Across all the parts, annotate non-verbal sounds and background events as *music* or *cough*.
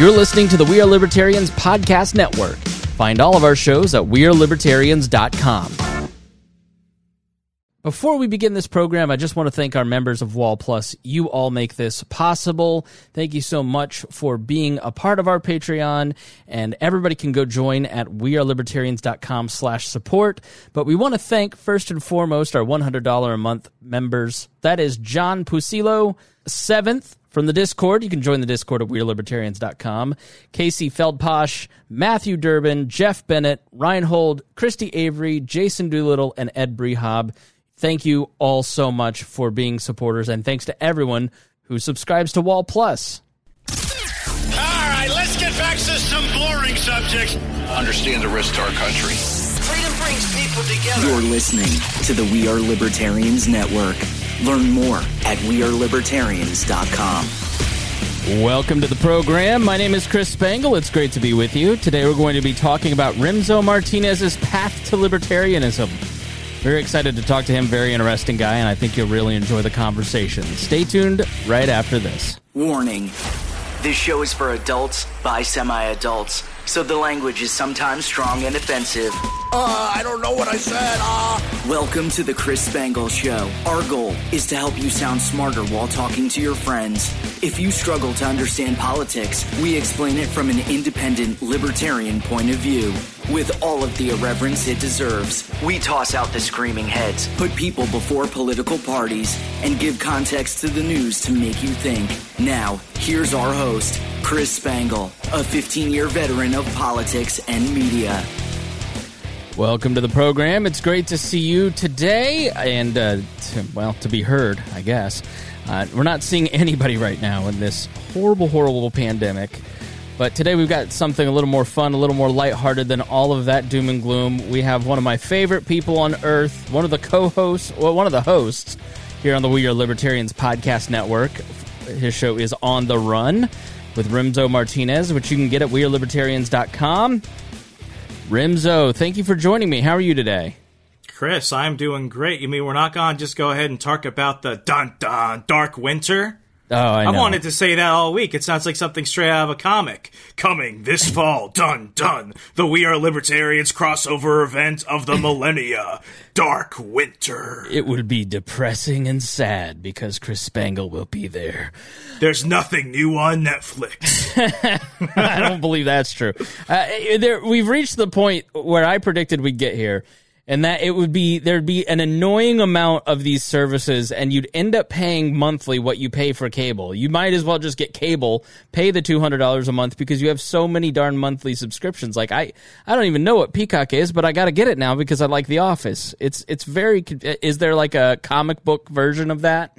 You're listening to the We Are Libertarians Podcast Network. Find all of our shows at WeareLibertarians.com. Before we begin this program, I just want to thank our members of Wall Plus. You all make this possible. Thank you so much for being a part of our Patreon. And everybody can go join at wearelibertarians.com slash support. But we want to thank first and foremost our $100 a month members. That is John Pusilo, seventh from the Discord. You can join the Discord at WeareLibertarians.com. Casey Feldposh, Matthew Durbin, Jeff Bennett, Reinhold, Christy Avery, Jason Doolittle, and Ed Brehab. Thank you all so much for being supporters, and thanks to everyone who subscribes to Wall Plus. All right, let's get back to some boring subjects. Understand the risk to our country. Freedom brings people together. You're listening to the We Are Libertarians Network. Learn more at WeareLibertarians.com. Welcome to the program. My name is Chris Spangle. It's great to be with you. Today we're going to be talking about Remso Martinez's path to libertarianism. Very excited to talk to him. Very interesting guy, and I think you'll really enjoy the conversation. Stay tuned right after this. Warning this show is for adults by semi adults, so the language is sometimes strong and offensive. Uh, I don't know what I said. Uh. Welcome to the Chris Spangle Show. Our goal is to help you sound smarter while talking to your friends. If you struggle to understand politics, we explain it from an independent, libertarian point of view. With all of the irreverence it deserves, we toss out the screaming heads, put people before political parties, and give context to the news to make you think. Now, here's our host, Chris Spangle, a 15 year veteran of politics and media. Welcome to the program. It's great to see you today, and uh, to, well, to be heard, I guess. Uh, we're not seeing *laughs* anybody right now in this horrible, horrible pandemic. But today we've got something a little more fun, a little more lighthearted than all of that doom and gloom. We have one of my favorite people on earth, one of the co-hosts, well, one of the hosts here on the We Are Libertarians podcast network. His show is On the Run with Remso Martinez, which you can get at WeareLibertarians.com. Remso, thank you for joining me. How are you today? Chris, I'm doing great. You mean we're not going to just go ahead and talk about the dun dun dark winter? Oh, I, I wanted to say that all week. It sounds like something straight out of a comic. Coming this fall, done, done. the We Are Libertarians crossover event of the *laughs* millennia, Dark Winter. It will be depressing and sad because Chris Spangle will be there. There's nothing new on Netflix. *laughs* *laughs* I don't believe that's true. Uh, there, we've reached the point where I predicted we'd get here, and that it would be there'd be an annoying amount of these services, and you'd end up paying monthly what you pay for cable. You might as well just get cable, pay the two hundred dollars a month because you have so many darn monthly subscriptions. Like I, I don't even know what Peacock is, but I got to get it now because I like The Office. It's it's very. Is there like a comic book version of that?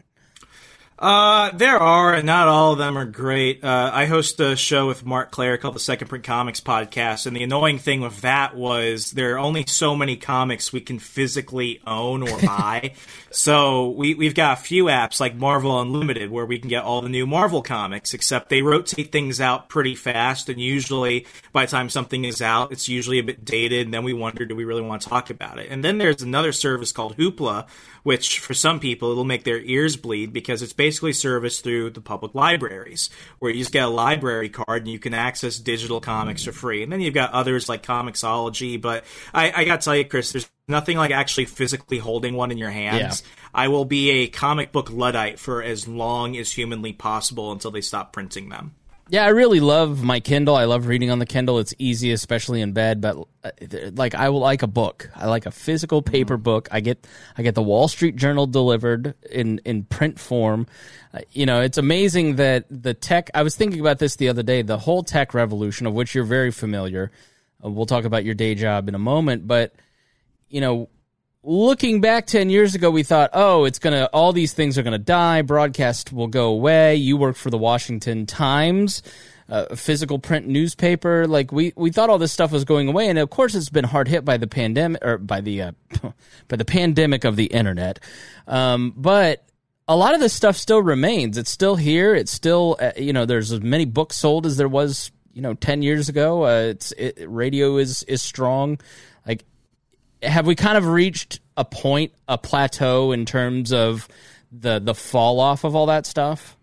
Uh, there are, and not all of them are great. Uh, I host a show with Marc Clair called the Second Print Comics Podcast, and the annoying thing with that was there are only so many comics we can physically own or *laughs* buy. so we, we've got a few apps like Marvel Unlimited where we can get all the new Marvel comics, except they rotate things out pretty fast, and usually by the time something is out, it's usually a bit dated, and then we wonder, do we really want to talk about it? And then there's another service called Hoopla, which for some people it'll make their ears bleed because it's basically serviced through the public libraries, where you just get a library card and you can access digital comics for free. And then you've got others like Comixology, but I, I got to tell you, Chris, there's nothing like actually physically holding one in your hands. Yeah. I will be a comic book luddite for as long as humanly possible until they stop printing them. Yeah, I really love my Kindle. I love reading on the Kindle. It's easy, especially in bed. But uh, like, I will like a book. I like a physical paper book. I get I get the Wall Street Journal delivered in in print form. Uh, you know, it's amazing that the tech. I was thinking about this the other day. The whole tech revolution, of which you're very familiar. Uh, we'll talk about your day job in a moment, but you know, looking back 10 years ago we thought oh it's going to all these things are going to die. Broadcast will go away. You work for the washington times a physical print newspaper. Like we we thought all this stuff was going away and of course it's been hard hit by the pandemic or by the uh, *laughs* by the pandemic of the internet. Um, but a lot of this stuff still remains. It's still here. It's still uh, you know there's as many books sold as there was you know 10 years ago. Uh, it's it, radio is is strong. Like have we kind of reached a point, a plateau in terms of the the fall off of all that stuff?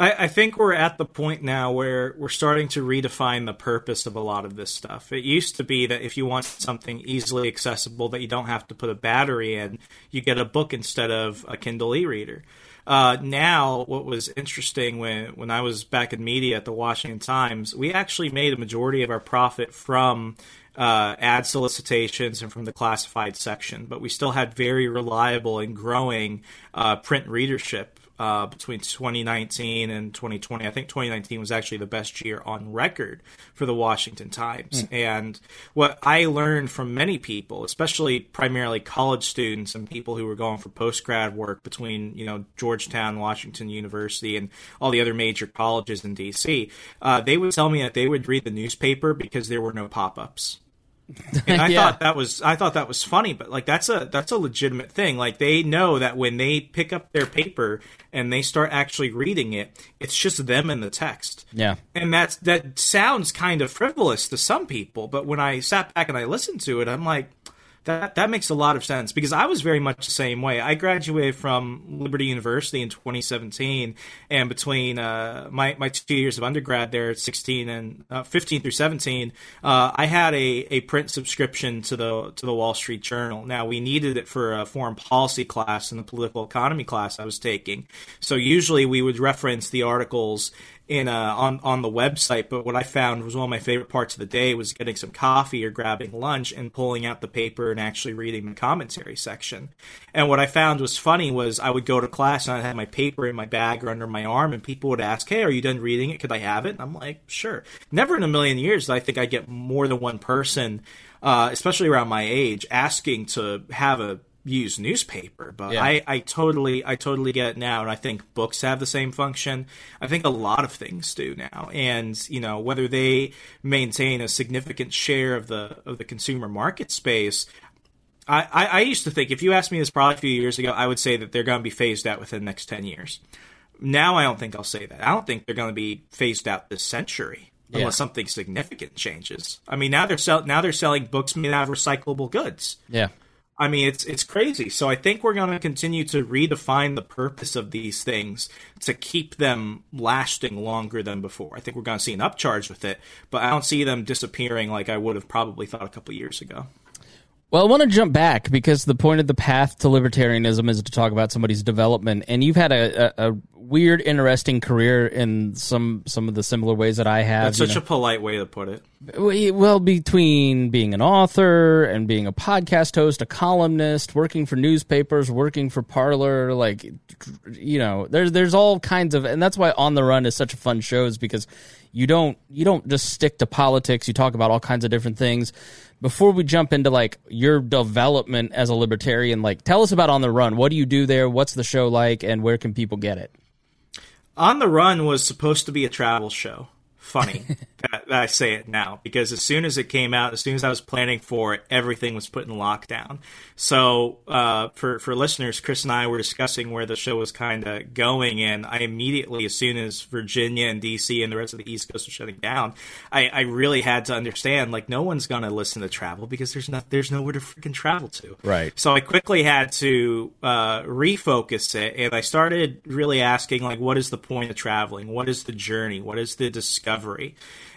I, I, think we're at the point now where we're starting to redefine the purpose of a lot of this stuff. It used to be that if you want something easily accessible that you don't have to put a battery in, you get a book instead of a Kindle e-reader. Uh, now, what was interesting when when I was back in media at the Washington Times, we actually made a majority of our profit from uh, ad solicitations and from the classified section, but we still had very reliable and growing uh, print readership uh, between 2019 and 2020. I think 2019 was actually the best year on record for the Washington Times. Mm. And what I learned from many people, especially primarily college students and people who were going for post grad work between you know Georgetown, Washington University, and all the other major colleges in DC, uh, they would tell me that they would read the newspaper because there were no pop ups and I *laughs* yeah. thought that was I thought that was funny, but like that's a that's a legitimate thing. Like they know that when they pick up their paper and they start actually reading it, it's just them and the text. Yeah. And that's that sounds kind of frivolous to some people, but when I sat back and I listened to it, I'm like that that makes a lot of sense because I was very much the same way. I graduated from Liberty University in 2017, and between uh, my my two years of undergrad there, 16 and uh, 15 through 17, uh, I had a, a print subscription to the to the Wall Street Journal. Now we needed it for a foreign policy class and the political economy class I was taking. So usually we would reference the articles in uh, on on the website. But what I found was one of my favorite parts of the day was getting some coffee or grabbing lunch and pulling out the paper and actually reading the commentary section. And what I found was funny was I would go to class and I'd have my paper in my bag or under my arm, and people would ask, "Hey, are you done reading it? Could I have it?" And I'm like, "Sure." Never in a million years did I think I'd get more than one person. Uh, especially around my age, asking to have a use newspaper but yeah. I, I totally i totally get it now and i think books have the same function i think a lot of things do now and you know whether they maintain a significant share of the of the consumer market space I, I, I used to think if you asked me this probably a few years ago i would say that they're going to be phased out within the next 10 years now i don't think i'll say that i don't think they're going to be phased out this century unless yeah. something significant changes. I mean, now they're sell- now they're selling books made out of recyclable goods. Yeah. I mean, it's it's crazy. So I think we're going to continue to redefine the purpose of these things to keep them lasting longer than before. I think we're going to see an upcharge with it, but I don't see them disappearing like I would have probably thought a couple years ago. Well, I want to jump back because the point of the path to libertarianism is to talk about somebody's development, and you've had a, a, a weird, interesting career in some some of the similar ways that I have. That's such know. a polite way to put it. Well, between being an author and being a podcast host, a columnist, working for newspapers, working for Parler, like you know, there's there's all kinds of, and that's why On the Run is such a fun show, is because you don't you don't just stick to politics. You talk about all kinds of different things before we jump into like your development as a libertarian, like tell us about On the Run. What do you do there? What's the show like, and where can people get it? On the Run was supposed to be a travel show funny *laughs* that, that, I say it now because as soon as it came out, as soon as I was planning for it, everything was put in lockdown. So uh, for for listeners, Chris and I were discussing where the show was kind of going, and I immediately, as soon as Virginia and DC and the rest of the East Coast were shutting down, I, I really had to understand like no one's going to listen to travel because there's not there's nowhere to freaking travel to. Right. So I quickly had to uh, refocus it, and I started really asking like, what is the point of traveling? What is the journey? What is the discovery?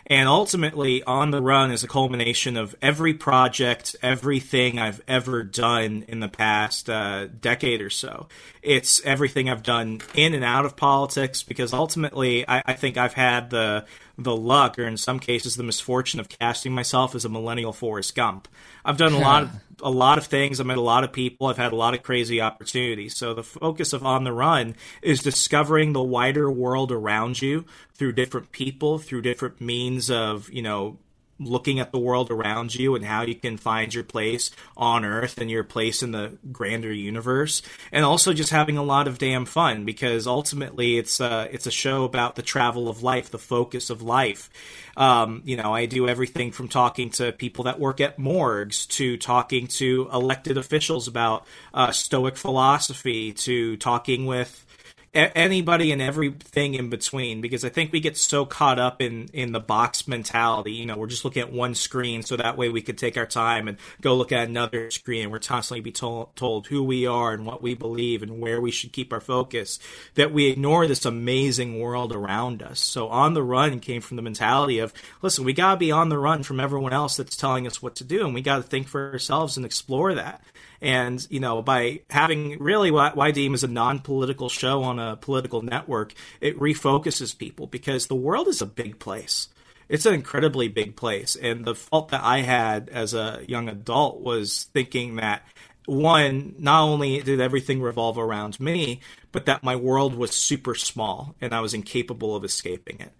And ultimately, On the Run is a culmination of every project, everything I've ever done in the past uh, decade or so. It's everything I've done in and out of politics because ultimately, I, I think I've had the the luck, or in some cases, the misfortune of casting myself as a millennial Forrest Gump. I've done a lot of *laughs* a lot of things. I've met a lot of people. I've had a lot of crazy opportunities. So the focus of On the Run is discovering the wider world around you through different people, through different means of you know looking at the world around you and how you can find your place on Earth and your place in the grander universe, and also just having a lot of damn fun because ultimately it's uh, it's a show about the travel of life, the focus of life. Um, you know, I do everything from talking to people that work at morgues to talking to elected officials about uh, Stoic philosophy to talking with a- anybody and everything in between because I think we get so caught up in in the box mentality. You know, we're just looking at one screen, so that way we could take our time and go look at another screen. We're constantly be told told who we are and what we believe and where we should keep our focus. That we ignore this amazing world around us. So on the run came from the mentality of listen, we gotta be on the run from everyone else that's telling us what to do, and we got to think for ourselves and explore that. And, you know, by having really what Why Deem is a non political show on a political network, it refocuses people because the world is a big place. It's an incredibly big place. And the fault that I had as a young adult was thinking that one, not only did everything revolve around me, but that my world was super small and I was incapable of escaping it.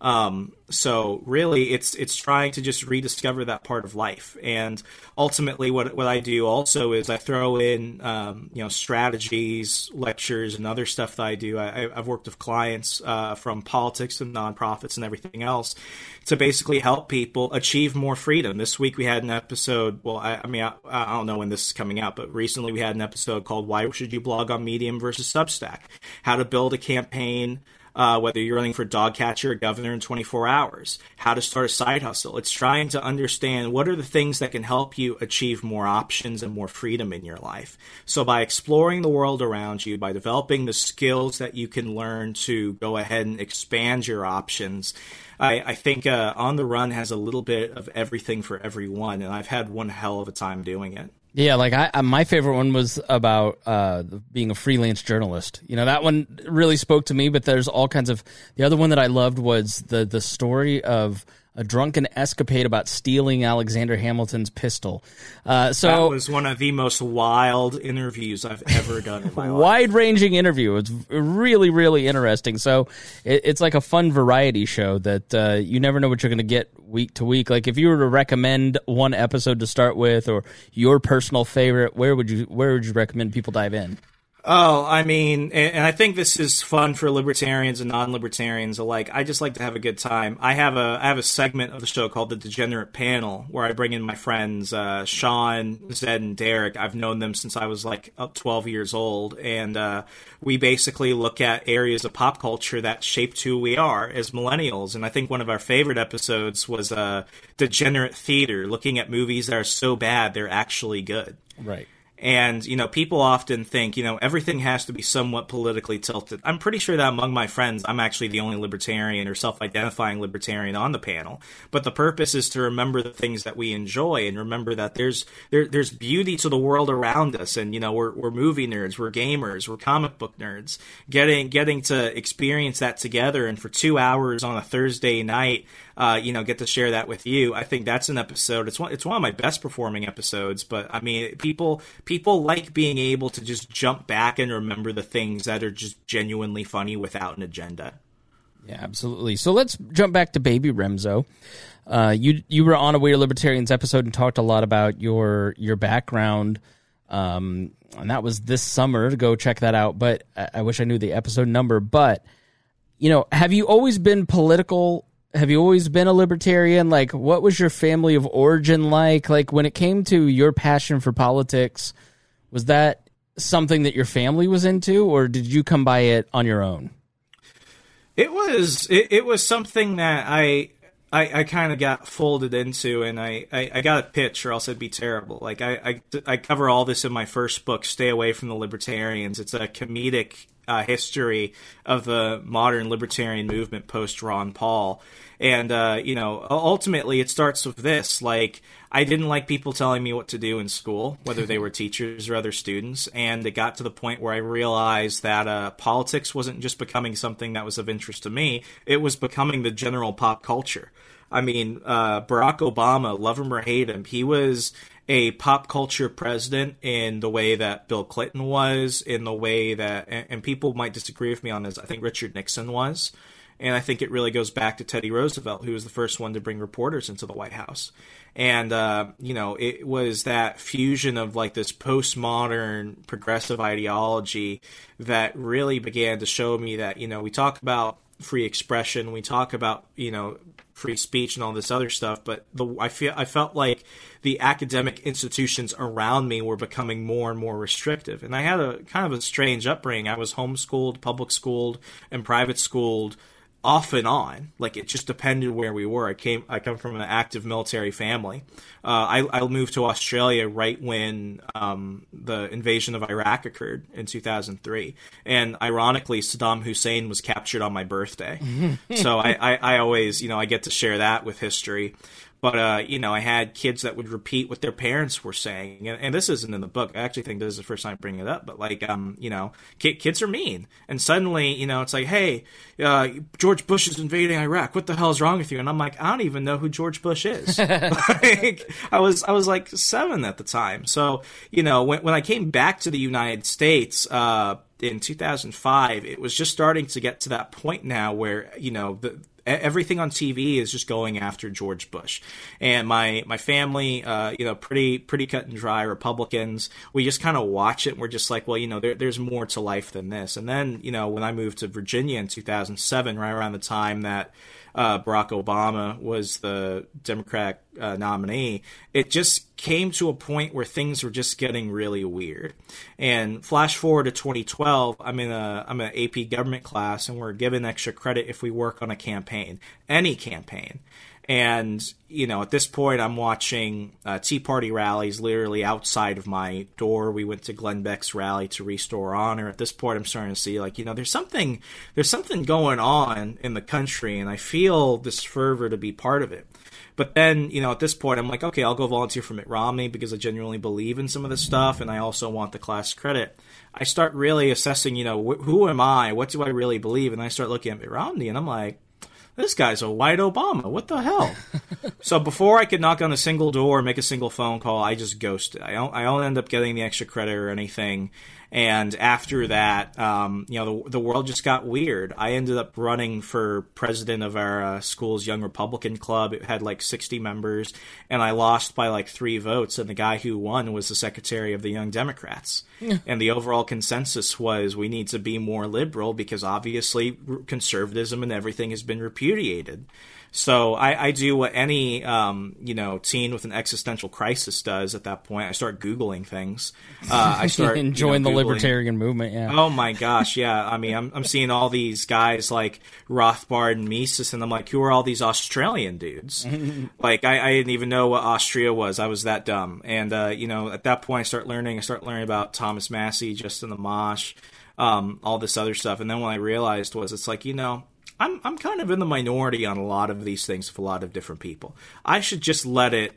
Um, so really, it's it's trying to just rediscover that part of life. And ultimately, what what I do also is I throw in um, you know strategies, lectures, and other stuff that I do. I, have worked with clients uh, from politics and nonprofits and everything else to basically help people achieve more freedom. This week we had an episode. Well, I, I mean, I, I don't know when this is coming out, but recently we had an episode called "Why Should You Blog on Medium versus Substack?" How to build a campaign uh, whether you're running for dog catcher or governor in 24 hours, how to start a side hustle. It's trying to understand what are the things that can help you achieve more options and more freedom in your life. So by exploring the world around you, by developing the skills that you can learn to go ahead and expand your options, I, I think uh, On the Run has a little bit of everything for everyone, and I've had one hell of a time doing it. Yeah, like I, my favorite one was about uh, being a freelance journalist. You know, that one really spoke to me. But there's all kinds of the other one that I loved was the the story of a drunken escapade about stealing Alexander Hamilton's pistol. Uh, so that was one of the most wild interviews I've ever done in my life. Wide ranging interview. It's really, really interesting. So it, it's like a fun variety show that uh, you never know what you're going to get week to week. Like if you were to recommend one episode to start with, or your personal favorite, where would you where would you recommend people dive in? Oh, I mean, and I think this is fun for libertarians and non-libertarians alike. I just like to have a good time. I have a I have a segment of the show called the Degenerate Panel where I bring in my friends uh, Sean, Zed, and Derek. I've known them since I was like up 12 years old, and uh, we basically look at areas of pop culture that shaped who we are as millennials. And I think one of our favorite episodes was uh, Degenerate Theater, looking at movies that are so bad they're actually good. Right. And, you know, people often think, you know, everything has to be somewhat politically tilted. I'm pretty sure that among my friends, I'm actually the only libertarian or self identifying libertarian on the panel. But the purpose is to remember the things that we enjoy and remember that there's there, there's beauty to the world around us. And, you know, we're, we're movie nerds, we're gamers, we're comic book nerds. Getting, getting to experience that together and for two hours on a Thursday night, uh, you know, get to share that with you. I think that's an episode. It's one. It's one of my best performing episodes. But I mean, people people like being able to just jump back and remember the things that are just genuinely funny without an agenda. Yeah, absolutely. So let's jump back to Baby Remso. Uh, you you were on a We Are Libertarians episode and talked a lot about your your background. Um, and that was this summer. To go check that out. But I, I wish I knew the episode number. But you know, have you always been political have you always been a libertarian? Like, what was your family of origin like? Like, when it came to your passion for politics, was that something that your family was into, or did you come by it on your own? It was it, it was something that I I, I kind of got folded into, and I, I, I, got a pitch, or else it'd be terrible. Like I, I, I cover all this in my first book, "Stay Away from the Libertarians." It's a comedic uh, history of the modern libertarian movement post Ron Paul. And, uh, you know, ultimately it starts with this. Like, I didn't like people telling me what to do in school, whether they were *laughs* teachers or other students. And it got to the point where I realized that uh, politics wasn't just becoming something that was of interest to me, it was becoming the general pop culture. I mean, uh, Barack Obama, love him or hate him, he was a pop culture president in the way that Bill Clinton was, in the way that, and, and people might disagree with me on this, I think Richard Nixon was. And I think it really goes back to Teddy Roosevelt, who was the first one to bring reporters into the White House. And, uh, you know, it was that fusion of like this postmodern progressive ideology that really began to show me that, you know, we talk about free expression. We talk about you know free speech and all this other stuff. But the I feel I felt like the academic institutions around me were becoming more and more restrictive, and I had a kind of a strange upbringing. I was homeschooled, public schooled, and private schooled off and on. Like it just depended where we were. I came. I come from an active military family. Uh, I, I moved to Australia right when um, the invasion of Iraq occurred in 2003, and ironically, Saddam Hussein was captured on my birthday. so I, I, I always, you know, I get to share that with history. But uh, you know, I had kids that would repeat what their parents were saying, and, and, this isn't in the book. I actually think this is the first time bringing it up. But like, um, you know, kids are mean, and suddenly, you know, it's like, hey, uh, George Bush is invading Iraq. What the hell is wrong with you? And I'm like, I don't even know who George Bush is. *laughs* like, I was, I was like seven at the time. So you know, when when I came back to the United States. Uh, in 2005, it was just starting to get to that point now where you know the everything on TV is just going after George Bush, and my my family, uh, you know, pretty pretty cut and dry Republicans. We just kind of watch it. and We're just like, well, you know, there, there's more to life than this. And then, you know, when I moved to Virginia in 2007, right around the time that uh, Barack Obama was the Democrat uh, nominee, it just came to a point where things were just getting really weird. And flash forward to 2012, I'm in a I'm an AP government class, and we're given extra credit if we work on a campaign, any campaign. And, you know, at this point, I'm watching uh, Tea Party rallies literally outside of my door. We went to Glenn Beck's rally to restore honor. At this point, I'm starting to see, like, you know, there's something, there's something going on in the country, and I feel this fervor to be part of it. But then, you know, at this point, I'm like, okay, I'll go volunteer for Mitt Romney because I genuinely believe in some of this stuff, and I also want the class credit. I start really assessing, you know, wh- who am I? What do I really believe? And I start looking at Mitt Romney, and I'm like, this guy's a white Obama. What the hell? *laughs* so before I could knock on a single door or make a single phone call, I just ghosted. I don't, I don't end up getting the extra credit or anything. And after that, um, you know, the, the world just got weird. I ended up running for president of our uh, school's Young Republican Club. It had like 60 members, and I lost by like three votes. And the guy who won was the secretary of the Young Democrats. and the overall consensus was we need to be more liberal because obviously conservatism and everything has been repudiated. So I, I do what any um, you know teen with an existential crisis does at that point. I start googling things. Uh, I *laughs* start enjoying you know, the libertarian movement. Yeah. Oh my gosh, yeah. I mean, I'm I'm seeing all these guys like Rothbard and Mises, and I'm like, who are all these Australian dudes? *laughs* like I, I didn't even know what Austria was. I was that dumb. And uh, you know, at that point, I start learning. I start learning about Thomas Massie, Justin Amash. Um, all this other stuff, and then what I realized was, it's like you know, I'm I'm kind of in the minority on a lot of these things with a lot of different people. I should just let it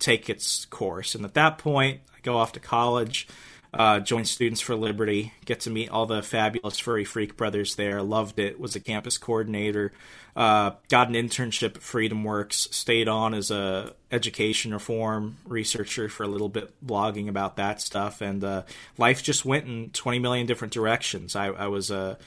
take its course. And at that point, I go off to college, uh, join Students for Liberty, get to meet all the fabulous furry freak brothers there. Loved it. Was a campus coordinator. Uh, got an internship at Freedom Works. Stayed on as a education reform researcher for a little bit, blogging about that stuff. And uh, life just went in 20 million different directions. I, I was a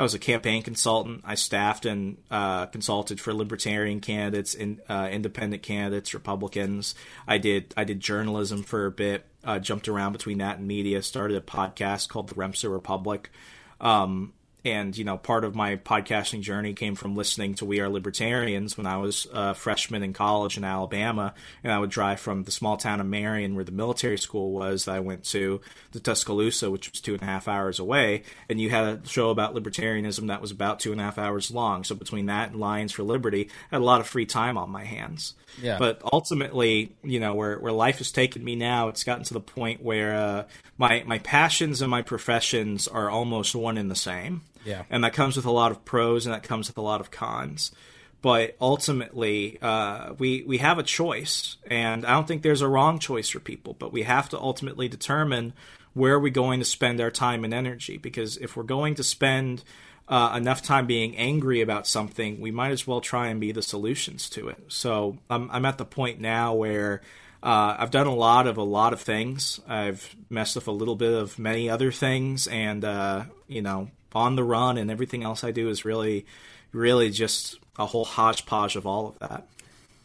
I was a campaign consultant. I staffed and uh, consulted for libertarian candidates, in, uh, independent candidates, Republicans. I did I did journalism for a bit. Uh, jumped around between that and media. Started a podcast called The Remso Republic. Um, and you know part of my podcasting journey came from listening to we are libertarians when i was a freshman in college in alabama and i would drive from the small town of marion where the military school was that i went to to tuscaloosa which was two and a half hours away and you had a show about libertarianism that was about two and a half hours long so between that and lions for liberty i had a lot of free time on my hands yeah. But ultimately, you know, where, where life has taken me now, it's gotten to the point where uh, my my passions and my professions are almost one and the same. Yeah. And that comes with a lot of pros and that comes with a lot of cons. But ultimately, uh, we we have a choice, and I don't think there's a wrong choice for people. But we have to ultimately determine where are we going to spend our time and energy. Because if we're going to spend uh, enough time being angry about something, we might as well try and be the solutions to it. So I'm I'm at the point now where uh, I've done a lot of a lot of things. I've messed up a little bit of many other things, and uh, you know on the run and everything else I do is really, really just a whole hodgepodge of all of that.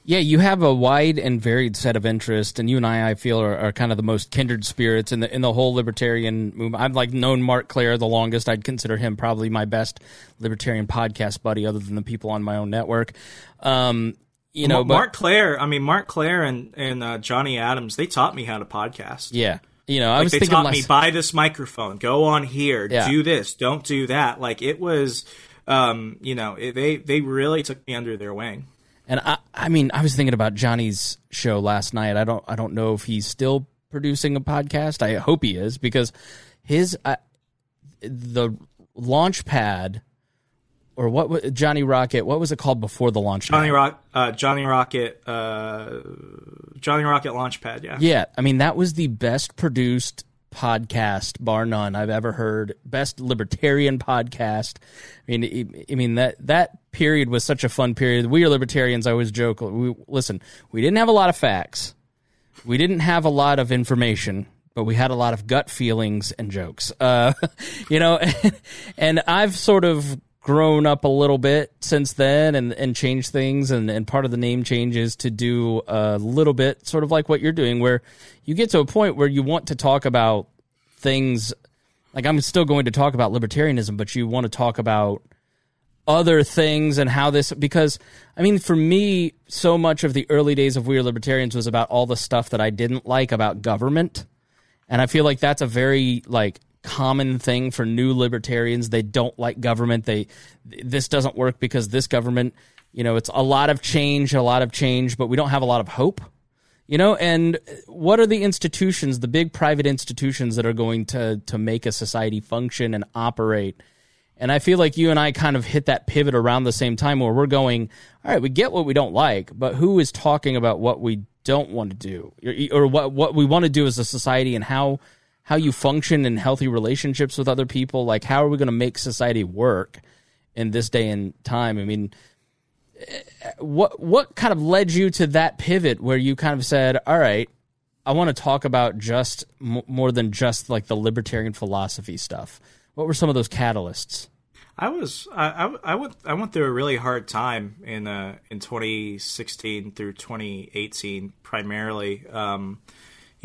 Yeah, you have a wide and varied set of interests, and you and I, I feel, are, are, kind of the most kindred spirits in the in the whole libertarian movement. I've like known Marc Clair the longest. I'd consider him probably my best libertarian podcast buddy, other than the people on my own network. Um, you know, but, Marc Clair. I mean, Marc Clair and and uh, Johnny Adams. They taught me how to podcast. Yeah, you know, I like was they thinking taught last... me buy this microphone, go on here, Yeah. do this, don't do that. Like it was, um, you know, it, they they really took me under their wing. And I, I mean, I was thinking about Johnny's show last night. I don't, I don't know if he's still producing a podcast. I hope he is because his, uh, the launch pad, or what Johnny Rocket? What was it called before the launch? Johnny? Rock, uh, Johnny Rocket, uh, Johnny Rocket Launchpad. Yeah, Yeah, I mean that was the best produced podcast, bar none, I've ever heard. Best libertarian podcast. I mean, I- mean that that period was such a fun period. We are libertarians. I always joke. We, listen, we didn't have a lot of facts. We didn't have a lot of information, but we had a lot of gut feelings and jokes. Uh, *laughs* you know, *laughs* and I've sort of grown up a little bit since then and, and changed things. And, and part of the name change is to do a little bit sort of like what you're doing, where you get to a point where you want to talk about things. Like I'm still going to talk about libertarianism, but you want to talk about other things and how this because I mean for me so much of the early days of We Are Libertarians was about all the stuff that I didn't like about government. And I feel like that's a very like common thing for new libertarians. They don't like government. They this doesn't work because this government, you know, it's a lot of change, a lot of change, but we don't have a lot of hope. You know, and what are the institutions, the big private institutions that are going to to make a society function and operate? And I feel like you and I kind of hit that pivot around the same time where we're going, all right, we get what we don't like, but who is talking about what we don't want to do or, or what what we want to do as a society and how how you function in healthy relationships with other people? Like how are we going to make society work in this day and time? I mean, what what kind of led you to that pivot where you kind of said, "All right, I want to talk about just m- more than just like the libertarian philosophy stuff." What were some of those catalysts? I was I, I, I went I went through a really hard time in uh, in 2016 through 2018 primarily. Um,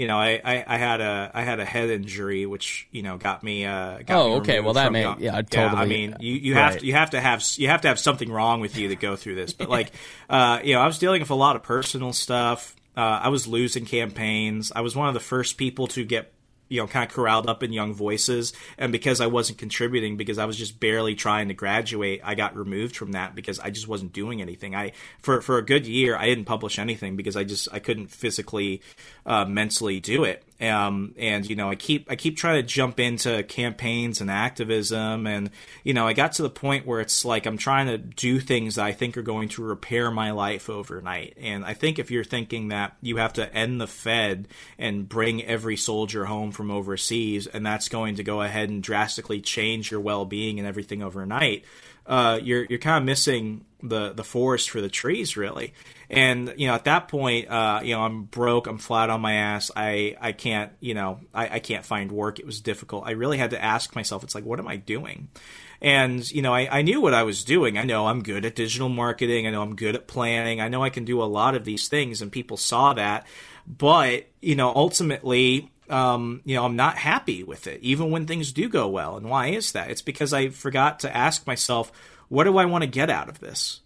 you know, I, I, I had a I had a head injury, which you know got me. Uh, got Oh, me okay. Well, that may- go- yeah, I I mean, you, you have to you have to have you have to have something wrong with you to go through this. But *laughs* like, uh, you know, I was dealing with a lot of personal stuff. Uh, I was losing campaigns. I was one of the first people to get you know kind of corralled up in young voices. And because i wasn't contributing because i was just barely trying to graduate i got removed from that because i just wasn't doing anything. I for for a good year i didn't publish anything because i just i couldn't physically uh, mentally do it um, and you know i keep i keep trying to jump into campaigns and activism and you know i got to the point where it's like i'm trying to do things that i think are going to repair my life overnight. And i think if you're thinking that you have to end the fed and bring every soldier home from overseas and that's going to go ahead and drastically change your well-being and everything overnight uh, you're you're kind of missing the the forest for the trees really. And you know at that point uh, you know i'm broke i'm flat on my ass i i can't you know I, I can't find work it was difficult. I really had to ask myself it's like what am i doing? And you know I, I knew what i was doing. I know i'm good at digital marketing i know i'm good at planning i know i can do a lot of these things and people saw that. But you know ultimately um, you know, I'm not happy with it, even when things do go well. And why is that? It's because I forgot to ask myself, what do I want to get out of this?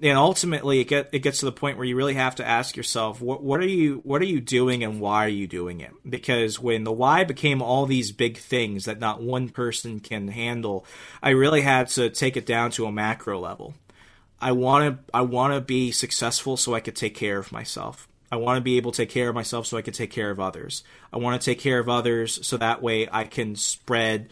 And ultimately, it get it gets to the point where you really have to ask yourself, what what are you what are you doing and why are you doing it? Because when the why became all these big things that not one person can handle, I really had to take it down to a macro level. I want to I want to be successful so I could take care of myself. I want to be able to take care of myself so I can take care of others. I want to take care of others so that way I can spread,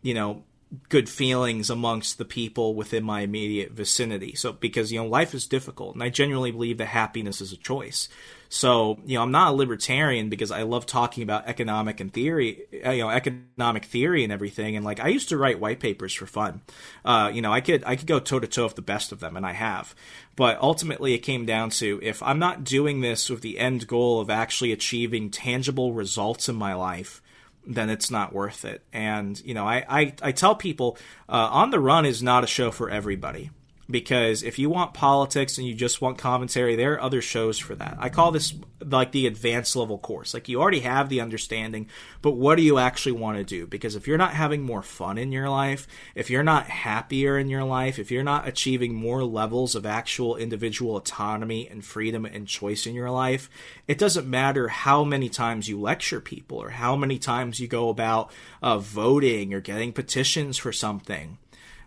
you know, good feelings amongst the people within my immediate vicinity. So because you know life is difficult and I genuinely believe that happiness is a choice. So, you know, I'm not a libertarian because I love talking about economic and theory, uh, you know, economic theory and everything. And like, I used to write white papers for fun. Uh, you know, I could, I could go toe to toe with the best of them and I have. But ultimately it came down to if I'm not doing this with the end goal of actually achieving tangible results in my life, then it's not worth it. And, you know, I, I, I tell people, uh, On the Run is not a show for everybody because if you want politics and you just want commentary, there are other shows for that. I call this like the advanced level course. Like you already have the understanding, but what do you actually want to do? Because if you're not having more fun in your life, if you're not happier in your life, if you're not achieving more levels of actual individual autonomy and freedom and choice in your life, it doesn't matter how many times you lecture people or how many times you go about uh, voting or getting petitions for something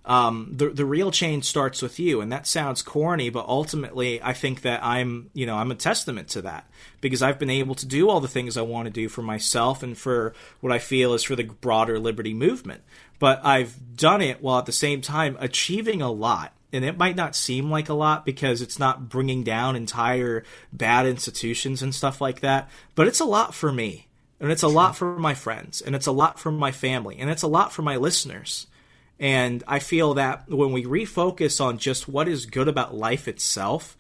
um, the the real change starts with you, and that sounds corny, but ultimately, I think that I'm you know I'm a testament to that because I've been able to do all the things I want to do for myself and for what I feel is for the broader liberty movement. But I've done it while at the same time achieving a lot. And it might not seem like a lot because it's not bringing down entire bad institutions and stuff like that, but it's a lot for me. And it's a lot for my friends, and it's a lot for my family, and it's a lot for my listeners. And I feel that when we refocus on just what is good about life itself,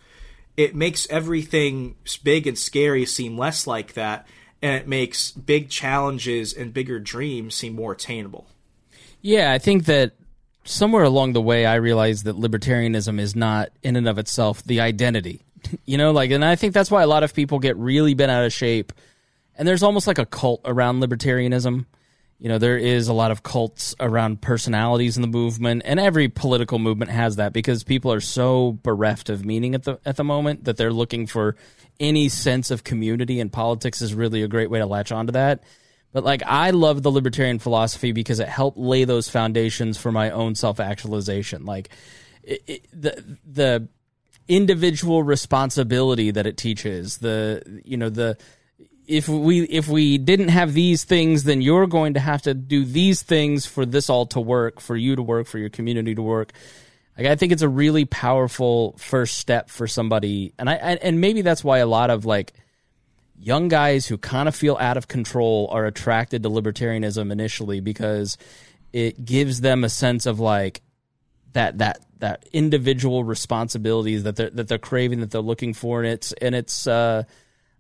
it makes everything big and scary seem less like that, and it makes big challenges and bigger dreams seem more attainable. Yeah, I think that somewhere along the way, I realized that libertarianism is not in and of itself the identity. *laughs* you know, like, and I think that's why a lot of people get really bent out of shape. And there's almost like a cult around libertarianism you know there is a lot of cults around personalities in the movement and every political movement has that because people are so bereft of meaning at the at the moment that they're looking for any sense of community and politics is really a great way to latch onto that. But like i love the libertarian philosophy because it helped lay those foundations for my own self-actualization. Like it, it, the the individual responsibility that it teaches the you know the if we if we didn't have these things then you're going to have to do these things for this all to work for you to work for your community to work. Like i think it's a really powerful first step for somebody. And i and maybe that's why a lot of like young guys who kind of feel out of control are attracted to libertarianism initially because it gives them a sense of like that that that individual responsibilities that they're that they're craving that they're looking for. And it's and it's uh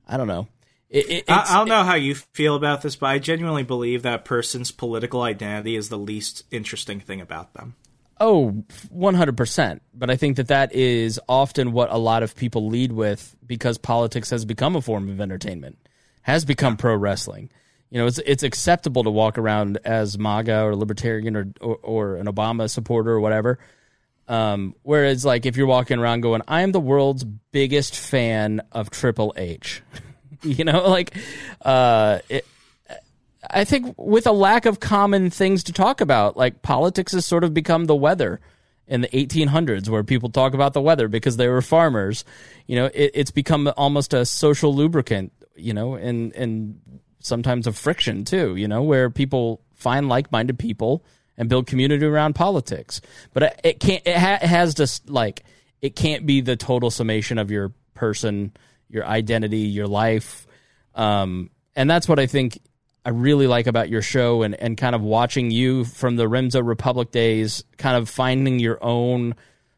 I don't know it, it, I, don't know how you feel about this, but I genuinely believe that person's political identity is the least interesting thing about them. Oh, 100%. But I think that that is often what a lot of people lead with because politics has become a form of entertainment, has become yeah. pro wrestling. You know, it's it's acceptable to walk around as MAGA or libertarian or, or, or an Obama supporter or whatever. Um, whereas, like, if you're walking around going, I am the world's biggest fan of Triple H. *laughs* *laughs* you know, like uh, it, I think with a lack of common things to talk about, like politics has sort of become the weather in the 1800s, where people talk about the weather because they were farmers. You know, it, it's become almost a social lubricant. You know, and and sometimes a friction too. You know, where people find like-minded people and build community around politics. But it can't. It, ha- it has just like it can't be the total summation of your person your identity, your life. Um, and that's what I think I really like about your show and, and kind of watching you from the Remso Republic days, kind of finding your own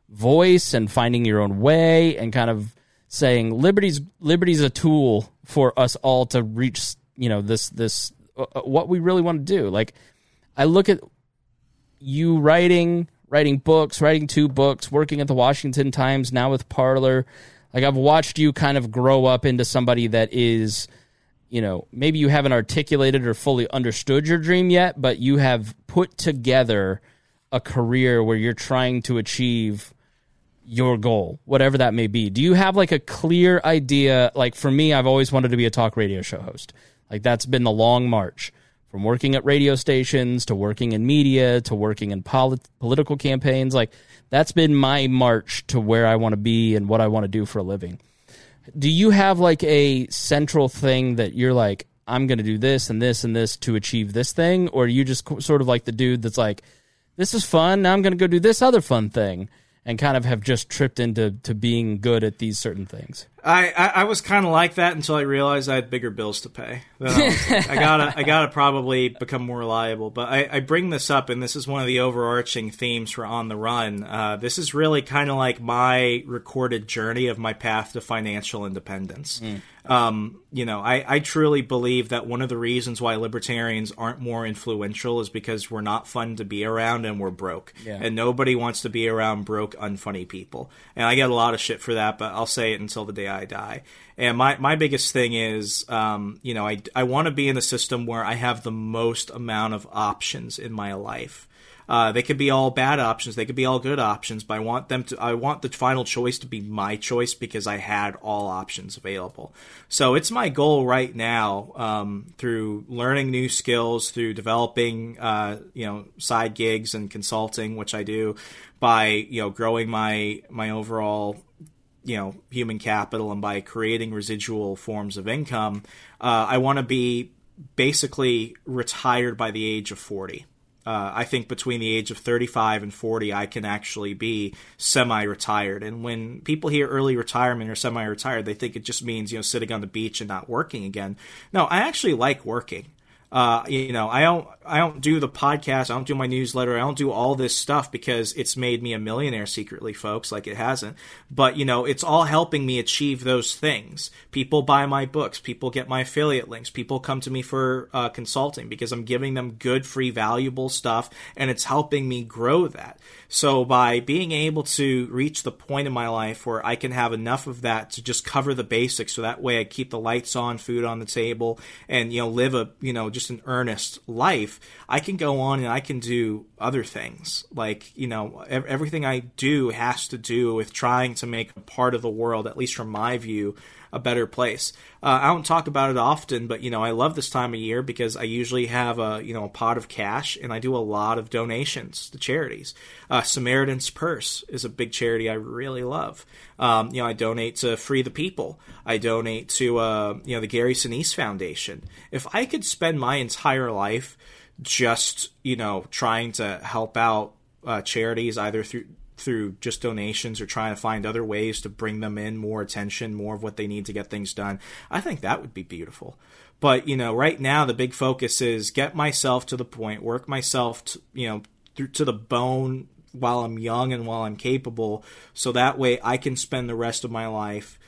voice and finding your own way and kind of saying liberty's liberty's a tool for us all to reach you know this this uh, uh what we really want to do like i look at you writing writing books writing two books working at the washington times now with parler like I've watched you kind of grow up into somebody that is, you know, maybe you haven't articulated or fully understood your dream yet, but you have put together a career where you're trying to achieve your goal, whatever that may be. Do you have like a clear idea? Like for me, I've always wanted to be a talk radio show host. Like that's been the long march from working at radio stations to working in media to working in polit- political campaigns. Like that's been my march to where I want to be and what I want to do for a living. Do you have like a central thing that you're like, I'm going to do this and this and this to achieve this thing? Or you just sort of like the dude that's like, this is fun. Now I'm going to go do this other fun thing and kind of have just tripped into to being good at these certain things. I, I, I was kind of like that until I realized I had bigger bills to pay. I, I, gotta I gotta probably become more reliable. But I, I bring this up, and this is one of the overarching themes for On the Run. Uh, this is really kind of like my recorded journey of my path to financial independence. Mm. Um, you know, I, I truly believe that one of the reasons why libertarians aren't more influential is because we're not fun to be around and we're broke. Yeah. And nobody wants to be around broke, unfunny people. And I get a lot of shit for that, but I'll say it until the day I die. And my, my biggest thing is, um, you know, I, I want to be in a system where I have the most amount of options in my life. Uh, they could be all bad options. They could be all good options, but I want them to. I want the final choice to be my choice because I had all options available. So it's my goal right now um, through learning new skills, through developing, uh, you know, side gigs and consulting, which I do, by you know growing my my overall you know human capital and by creating residual forms of income. Uh, I want to be basically retired by the age of forty. Uh, I think between the age of 35 and 40, I can actually be semi-retired. And when people hear early retirement or semi-retired, they think it just means you know sitting on the beach and not working again. No, I actually like working. Uh, you know, I don't, I don't do the podcast. I don't do my newsletter. I don't do all this stuff because it's made me a millionaire secretly, folks. Like it hasn't. But you know, it's all helping me achieve those things. People buy my books. People get my affiliate links. People come to me for uh, consulting because I'm giving them good, free, valuable stuff, and it's helping me grow that. So by being able to reach the point in my life where I can have enough of that to just cover the basics, so that way I keep the lights on, food on the table, and you know, live a you know just an earnest life, I can go on and I can do other things. Like, you know, everything I do has to do with trying to make a part of the world, at least from my view, a better place. Uh, I don't talk about it often, but you know, I love this time of year because I usually have a you know a pot of cash, and I do a lot of donations to charities. Uh, Samaritan's Purse is a big charity I really love. Um, you know, I donate to Free the People. I donate to uh, you know the Gary Sinise Foundation. If I could spend my entire life just you know trying to help out uh, charities either through through just donations or trying to find other ways to bring them in more attention, more of what they need to get things done. I think that would be beautiful. But, you know, right now the big focus is get myself to the point, work myself, to, you know, through to the bone while I'm young and while I'm capable so that way I can spend the rest of my life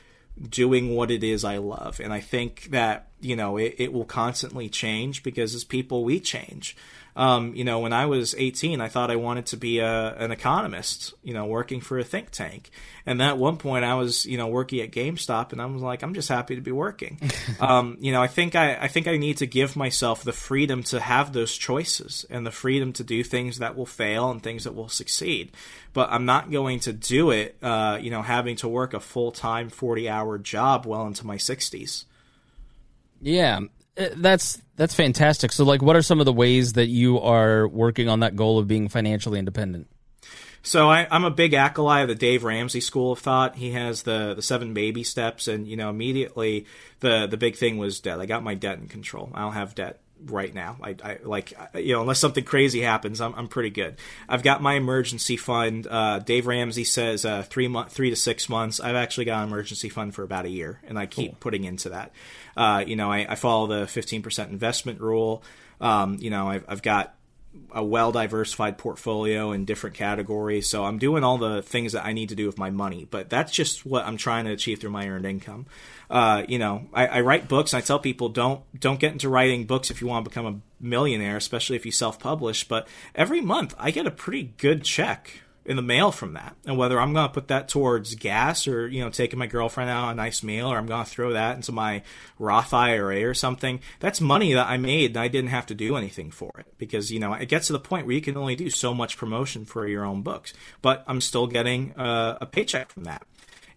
doing what it is I love. And I think that, you know, it, it will constantly change because as people we change. Um, you know, when I was 18, I thought I wanted to be a, an economist, you know, working for a think tank. And then at one point, I was, you know, working at GameStop, and I was like, I'm just happy to be working. *laughs* um, you know, I think I, I think I need to give myself the freedom to have those choices and the freedom to do things that will fail and things that will succeed. But I'm not going to do it, uh, you know, having to work a full time 40 hour job well into my 60s. Yeah, Uh, that's that's fantastic. So, like, what are some of the ways that you are working on that goal of being financially independent? So I, am a big acolyte of the Dave Ramsey school of thought. He has the the seven baby steps, and you know immediately the the big thing was debt. I got my debt in control. I don't have debt right now. I, I, like you know unless something crazy happens, I'm I'm pretty good. I've got my emergency fund. Uh, Dave Ramsey says uh, three month three to six months. I've actually got an emergency fund for about a year, and I keep cool. putting into that. Uh, you know, I, I, follow the 15% investment rule. Um, you know, I've, I've got a well diversified portfolio in different categories. So I'm doing all the things that I need to do with my money, but that's just what I'm trying to achieve through my earned income. Uh, you know, I, I, write books. And I tell people don't don't get into writing books if you want to become a millionaire, especially if you self publish. But every month I get a pretty good check in the mail from that. And whether I'm going to put that towards gas or, you know, taking my girlfriend out on a nice meal or I'm going to throw that into my Roth IRA or something, that's money that I made and I didn't have to do anything for it. Because, you know, it gets to the point where you can only do so much promotion for your own books. But I'm still getting uh, a paycheck from that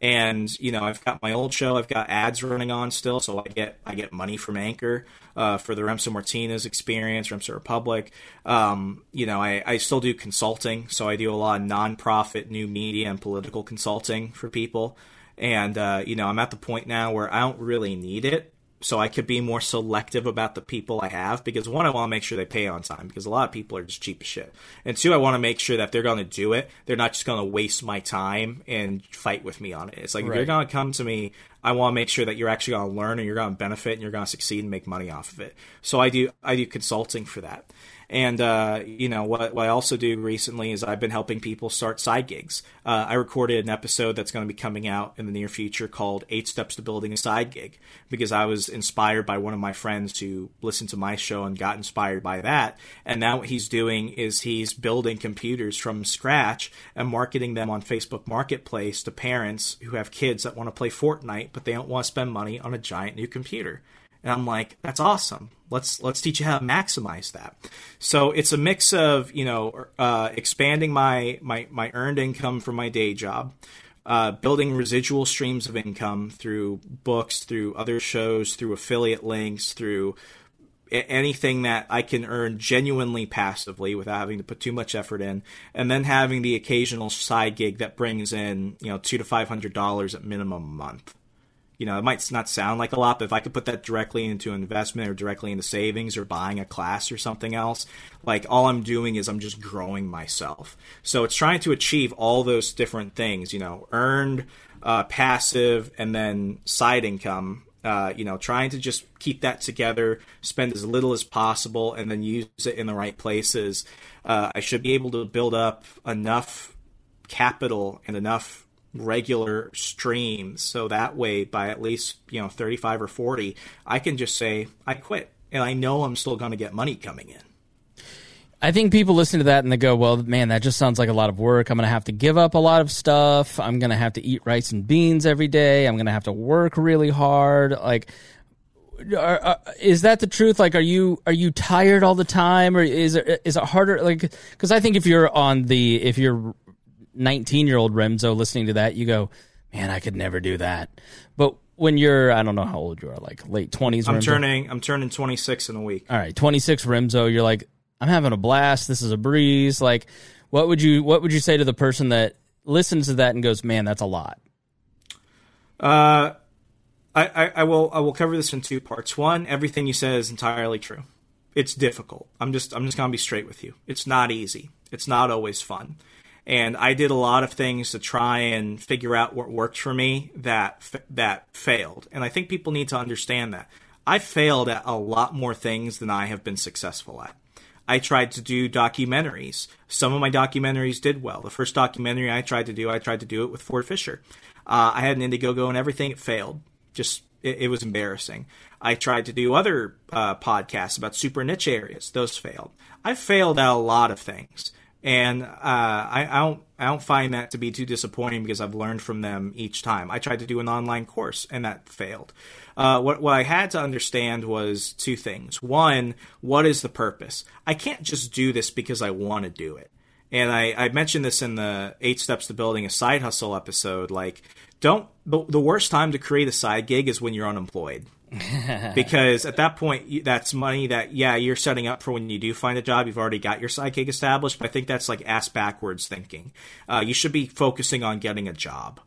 and you know I've got my old show. I've got ads running on still, so I get I get money from Anchor uh, for the Remso Martinez experience, Remso Republic. Um, you know I, I still do consulting, so I do a lot of nonprofit, new media, and political consulting for people. And uh, you know I'm at the point now where I don't really need it so I could be more selective about the people I have because one, I want to make sure they pay on time because a lot of people are just cheap as shit, and two, I want to make sure that they're going to do it. They're not just going to waste my time and fight with me on it. It's like right. if you're going to come to me, I want to make sure that you're actually going to learn and you're going to benefit and you're going to succeed and make money off of it. So I do I do consulting for that. And uh, you know what, what I also do recently is I've been helping people start side gigs. Uh, I recorded an episode that's going to be coming out in the near future called Eight Steps to Building a Side Gig because I was inspired by one of my friends who listened to my show and got inspired by that. And now what he's doing is he's building computers from scratch and marketing them on Facebook Marketplace to parents who have kids that want to play Fortnite but they don't want to spend money on a giant new computer. And I'm like, that's awesome. Let's let's teach you how to maximize that. So it's a mix of you know uh, expanding my my my earned income from my day job, uh, building residual streams of income through books, through other shows, through affiliate links, through anything that I can earn genuinely passively without having to put too much effort in, and then having the occasional side gig that brings in you know two to five hundred dollars at minimum a month you know, it might not sound like a lot, but if I could put that directly into investment or directly into savings or buying a class or something else, like all I'm doing is I'm just growing myself. So it's trying to achieve all those different things, you know, earned, uh, passive, and then side income. Uh, you know, trying to just keep that together, spend as little as possible, and then use it in the right places. Uh, I should be able to build up enough capital and enough regular streams so that way by at least you know 35 or 40 i can just say i quit and i know i'm still going to get money coming in I think people listen to that and they go, "Well, man, that just sounds like a lot of work. I'm going to have to give up a lot of stuff. I'm going to have to eat rice and beans every day. I'm going to have to work really hard." Like are, are, is that the truth? Like, are you are you tired all the time, or is it is it harder? Like, because I think if you're on the if you're 19 year old Remso listening to that, you go, man, I could never do that. But when you're, I don't know how old you are, like late 20s. I'm Remso. turning, I'm turning 26 in a week. All right, 26 Remso. You're like, I'm having a blast. This is a breeze. Like, what would you, what would you say to the person that listens to that and goes, man, that's a lot? Uh, I, I, I will, I will cover this in two parts. One, everything you said is entirely true. It's difficult. I'm just, I'm just gonna be straight with you. It's not easy. It's not always fun and I did a lot of things to try and figure out what worked for me that that failed. And I think people need to understand that I failed at a lot more things than I have been successful at. I tried to do documentaries. Some of my documentaries did well. The first documentary I tried to do, I tried to do it with Ford Fischer. Uh, I had an Indiegogo and everything. It failed. Just it, it was embarrassing. I tried to do other uh, podcasts about super niche areas. Those failed. I failed at a lot of things and uh, I, I, don't I don't find that to be too disappointing because I've learned from them each time. I tried to do an online course and that failed. Uh, what what I had to understand was two things. One, what is the purpose? I can't just do this because I want to do it. And I, I mentioned this in the eight steps to building a side hustle episode. Like, don't the, the worst time to create a side gig is when you're unemployed. *laughs* because at that point that's money that yeah you're setting up for when you do find a job. You've already got your side gig established but i think that's like ass backwards thinking. Uh, you should be focusing on getting a job.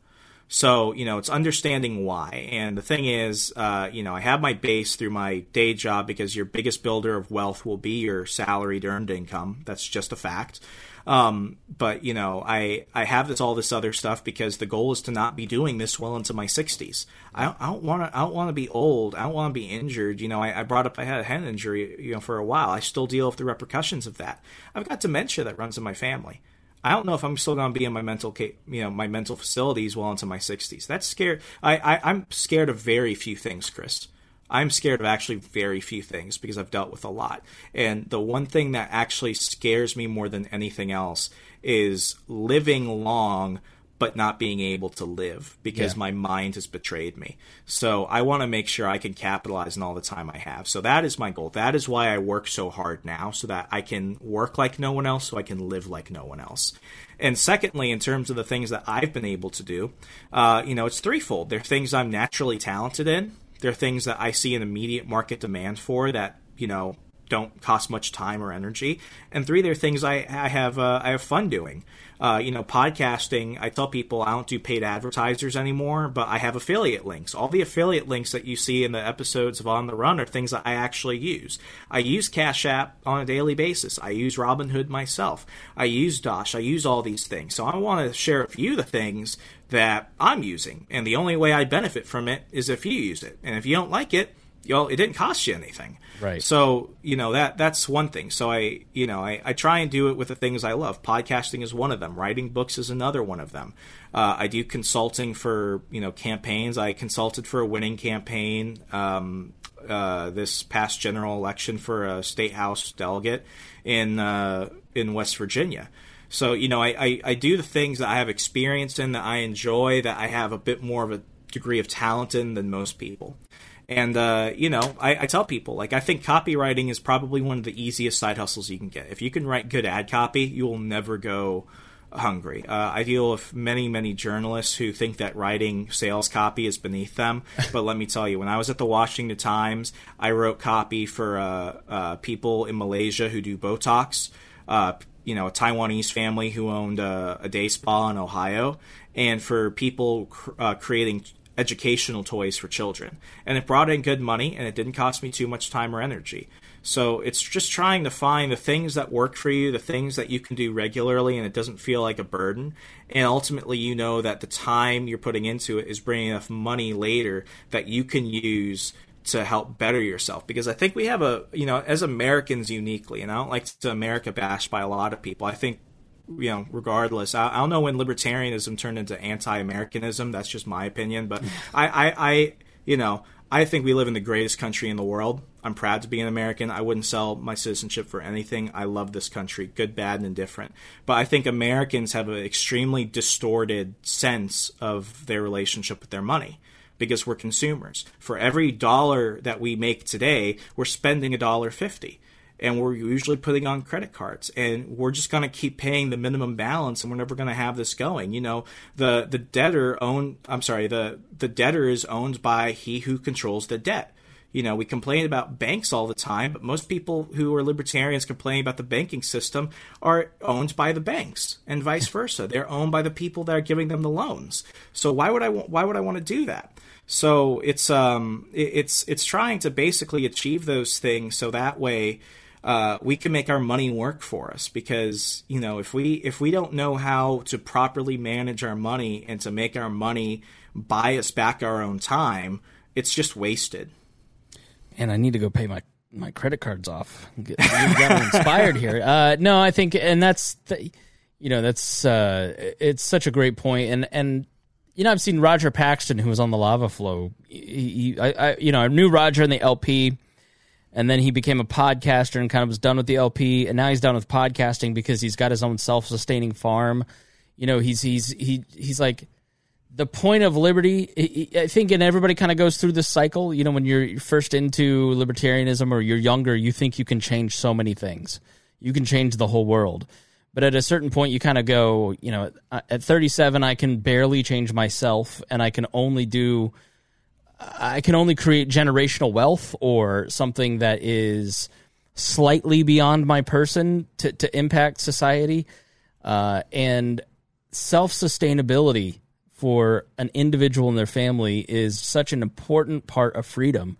So you know it's understanding why. And the thing is uh, you know i have my base through my day job because your biggest builder of wealth will be your salaried earned income. That's just a fact um, but you know, I I have this all this other stuff because the goal is to not be doing this well into my 60s. I don't, want to I don't want to be old. I don't want to be injured. You know, I, I brought up I had a head injury. You know, for a while. I still deal with the repercussions of that. I've got dementia that runs in my family. I don't know if I'm still going to be in my mental, you know, my mental facilities well into my 60s. That's scary. I, I, I'm scared of very few things, Chris. I'm scared of actually very few things because I've dealt with a lot. And the one thing that actually scares me more than anything else is living long but not being able to live because yeah. my mind has betrayed me. So I want to make sure I can capitalize on all the time I have. So that is my goal. That is why I work so hard now so that I can work like no one else so I can live like no one else. And secondly, in terms of the things that I've been able to do, uh, you know, it's threefold. There are things I'm naturally talented in there are things that I see an immediate market demand for that, you know, don't cost much time or energy, and three, they're things I, I have uh, I have fun doing. Uh, you know, podcasting. I tell people I don't do paid advertisers anymore, but I have affiliate links. All the affiliate links that you see in the episodes of On the Run are things that I actually use. I use Cash App on a daily basis. I use Robinhood myself. I use Dosh. I use all these things. So I want to share with you the things that I'm using, and the only way I benefit from it is if you use it. And if you don't like it, know, it didn't cost you anything. Right. So, you know, that that's one thing. So I, you know, I, I try and do it with the things I love. Podcasting is one of them. Writing books is another one of them. Uh, I do consulting for, you know, campaigns. I consulted for a winning campaign um, uh, this past general election for a state house delegate in uh, in West Virginia. So, you know, I, I, I do the things that I have experience in, that I enjoy, that I have a bit more of a degree of talent in than most people. And uh, you know, I, I, tell people like I think copywriting is probably one of the easiest side hustles you can get. If you can write good ad copy, you will never go hungry. Uh, I deal with many, many journalists who think that writing sales copy is beneath them. *laughs* but let me tell you, when I was at the Washington Times, I wrote copy for uh, uh people in Malaysia who do Botox. Uh, you know, a Taiwanese family who owned a, a day spa in Ohio, and for people cr- uh, creating educational toys for children. And it brought in good money and it didn't cost me too much time or energy. So it's just trying to find the things that work for you, the things that you can do regularly and it doesn't feel like a burden. And ultimately, you know that the time you're putting into it is bringing enough money later that you can use to help better yourself because I think we have a you know as Americans uniquely and I don't like to America bash by a lot of people I think you know, regardless, I, I don't know when libertarianism turned into anti-Americanism. That's just my opinion, but *laughs* I, I, I, you know, I think we live in the greatest country in the world. I'm proud to be an American. I wouldn't sell my citizenship for anything. I love this country, good, bad, and indifferent. But I think Americans have an extremely distorted sense of their relationship with their money because we're consumers. For every dollar that we make today, we're spending a dollar fifty and we're usually putting on credit cards and we're just going to keep paying the minimum balance and we're never going to have this going. You know the the debtor own i'm sorry the the debtor is owned by he who controls the debt. You know we complain about banks all the time but most people who are libertarians complaining about the banking system are owned by the banks and vice versa. They're owned by the people that are giving them the loans. So why would i why would i want to do that? So it's um it's it's trying to basically achieve those things so that way uh, we can make our money work for us because you know if we if we don't know how to properly manage our money and to make our money buy us back our own time, it's just wasted. And I need to go pay my my credit cards off. Get, inspired here. Uh, no, I think, and that's the, you know that's uh, it's such a great point, and and you know I've seen Roger Paxton who was on the Lava Flow. He, he I, I you know I knew Roger in the LP and then he became a podcaster and kind of was done with the LP, and now he's done with podcasting because he's got his own self-sustaining farm. You know, he's he's he he's like the point of liberty. I think, and everybody kind of goes through this cycle. You know, when you're first into libertarianism or you're younger, you think you can change so many things. You can change the whole world. But at a certain point, you kind of go, you know, at 37, I can barely change myself, and I can only do I can only create generational wealth or something that is slightly beyond my person to, to impact society. Uh, and self sustainability for an individual and their family is such an important part of freedom.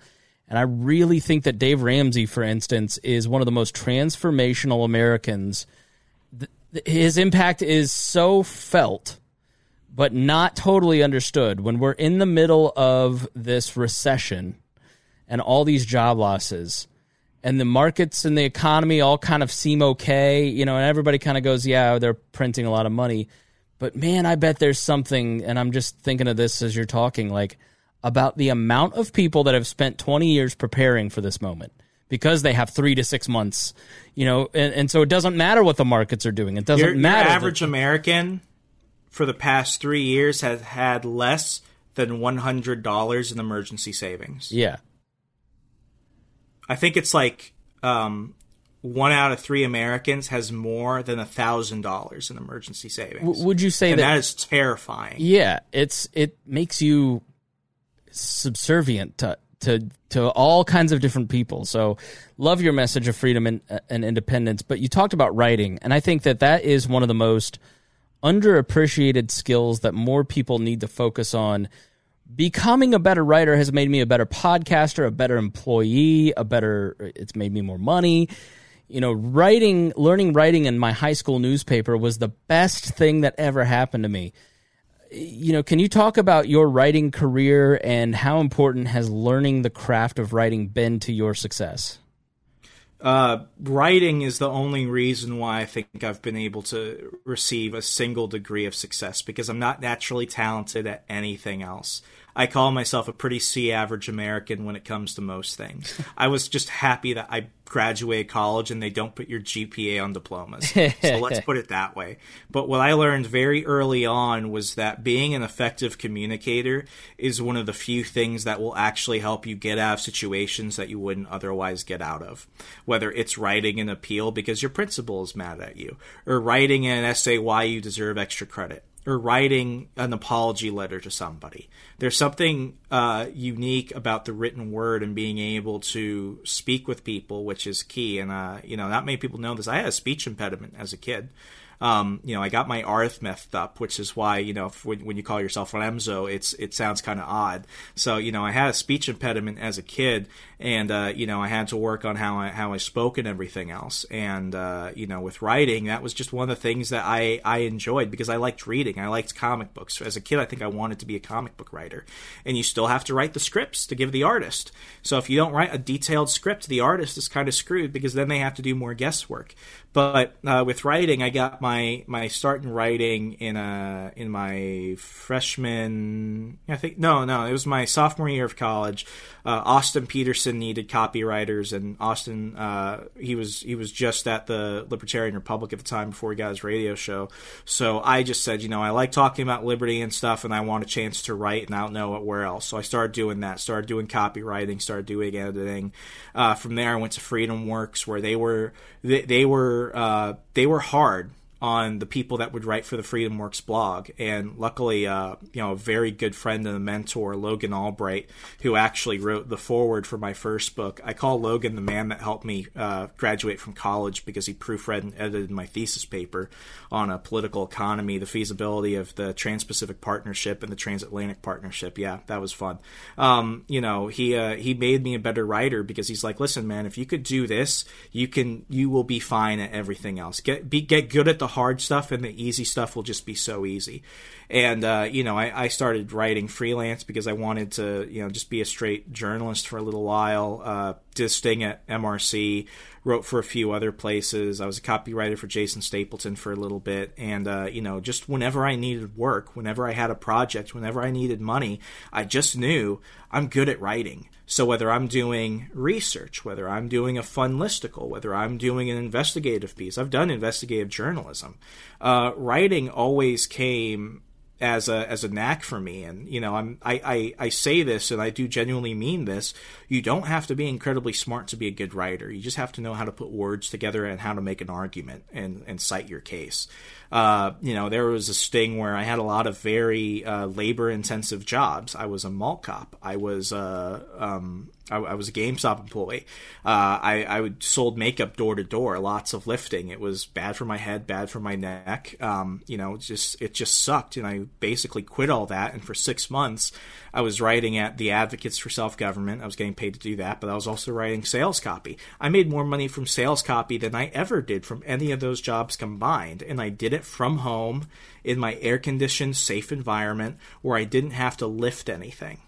And I really think that Dave Ramsey, for instance, is one of the most transformational Americans. His impact is so felt but not totally understood. When we're in the middle of this recession and all these job losses, and the markets and the economy all kind of seem okay, you know, and everybody kind of goes, yeah, they're printing a lot of money. But man, I bet there's something, and I'm just thinking of this as you're talking, like about the amount of people that have spent 20 years preparing for this moment because they have three to six months, you know, and, and so it doesn't matter what the markets are doing. It doesn't your, matter. Your average that, American for the past three years has had less than $100 in emergency savings. Yeah. I think it's like um, one out of three Americans has more than a thousand dollars in emergency savings. W- would you say and that that is terrifying? Yeah, it's it makes you subservient to to to all kinds of different people. So, love your message of freedom and, and independence. But you talked about writing, and I think that that is one of the most underappreciated skills that more people need to focus on. Becoming a better writer has made me a better podcaster, a better employee, a better. It's made me more money. You know, writing, learning writing in my high school newspaper was the best thing that ever happened to me you know, can you talk about your writing career and how important has learning the craft of writing been to your success? Uh, writing is the only reason why I think I've been able to receive a single degree of success because I'm not naturally talented at anything else. I call myself a pretty C average American when it comes to most things. *laughs* I was just happy that I graduated college and they don't put your GPA on diplomas. so *laughs* let's put it that way. But what I learned very early on was that being an effective communicator is one of the few things that will actually help you get out of situations that you wouldn't otherwise get out of. Whether it's writing an appeal because your principal is mad at you, or writing an essay why you deserve extra credit or writing an apology letter to somebody. There's something uh, unique about the written word and being able to speak with people, which is key. And uh, you know, not many people know this. I had a speech impediment as a kid. Um, you know, I got my arth messed up, which is why you know when, when you call yourself Remso, it's it sounds kind of odd. So you know, I had a speech impediment as a kid, and uh, you know, I had to work on how I how I spoke and everything else. And uh, you know, with writing, that was just one of the things that I I enjoyed because I liked reading. I liked comic books. As a kid, I think I wanted to be a comic book writer, and you still have to write the scripts to give the artist. So if you don't write a detailed script, the artist is kind of screwed because then they have to do more guesswork. But uh, with writing, I got my my my start in writing in a in my freshman. I think no, no, it was my sophomore year of college. Uh, Austin Petersen needed copywriters, and Austin uh, he was he was just at the Libertarian Republic at the time before he got his radio show. So I just said, you know, I like talking about liberty and stuff, and I want a chance to write, and I don't know where else. So I started doing that. Started doing copywriting. Started doing editing. Uh, from there, I went to Freedom Works, where they were they, they were uh, they were hard on the people that would write for the Freedom Works blog. And luckily, uh, you know, a very good friend and a mentor, Logan Albright, who actually wrote the foreword for my first book. I call Logan the man that helped me uh, graduate from college because he proofread and edited my thesis paper on a political economy, the feasibility of the Trans-Pacific Partnership and the Transatlantic Partnership. Yeah, that was fun. Um, you know, he uh, he made me a better writer because he's like, listen, man, if you could do this, you can you will be fine at everything else. Get be get good at the hard stuff and the easy stuff will just be so easy. And uh, you know, I, I, started writing freelance because I wanted to, you know, just be a straight journalist for a little while. Uh, did sting at MRC, wrote for a few other places. I was a copywriter for Jason Stapleton for a little bit, and uh, you know, just whenever I needed work, whenever I had a project, whenever I needed money, I just knew I'm good at writing. So whether I'm doing research, whether I'm doing a fun listicle, whether I'm doing an investigative piece, I've done investigative journalism. Uh, writing always came as a as a knack for me. And you know I'm I, I I say this and I do genuinely mean this. You don't have to be incredibly smart to be a good writer. You just have to know how to put words together and how to make an argument and and cite your case uh, you know there was a sting where I had a lot of very uh, labor intensive jobs. I was a mall cop. I was uh, um, I, I, was a GameStop employee. Uh, I, I would sold makeup door to door, lots of lifting. It was bad for my head, bad for my neck. Um, you know, just it just sucked, and I basically quit all that. And for six months, I was writing at the Advocates for Self Government. I was getting paid to do that, but I was also writing sales copy. I made more money from sales copy than I ever did from any of those jobs combined, and I did it from home in my air conditioned, safe environment where I didn't have to lift anything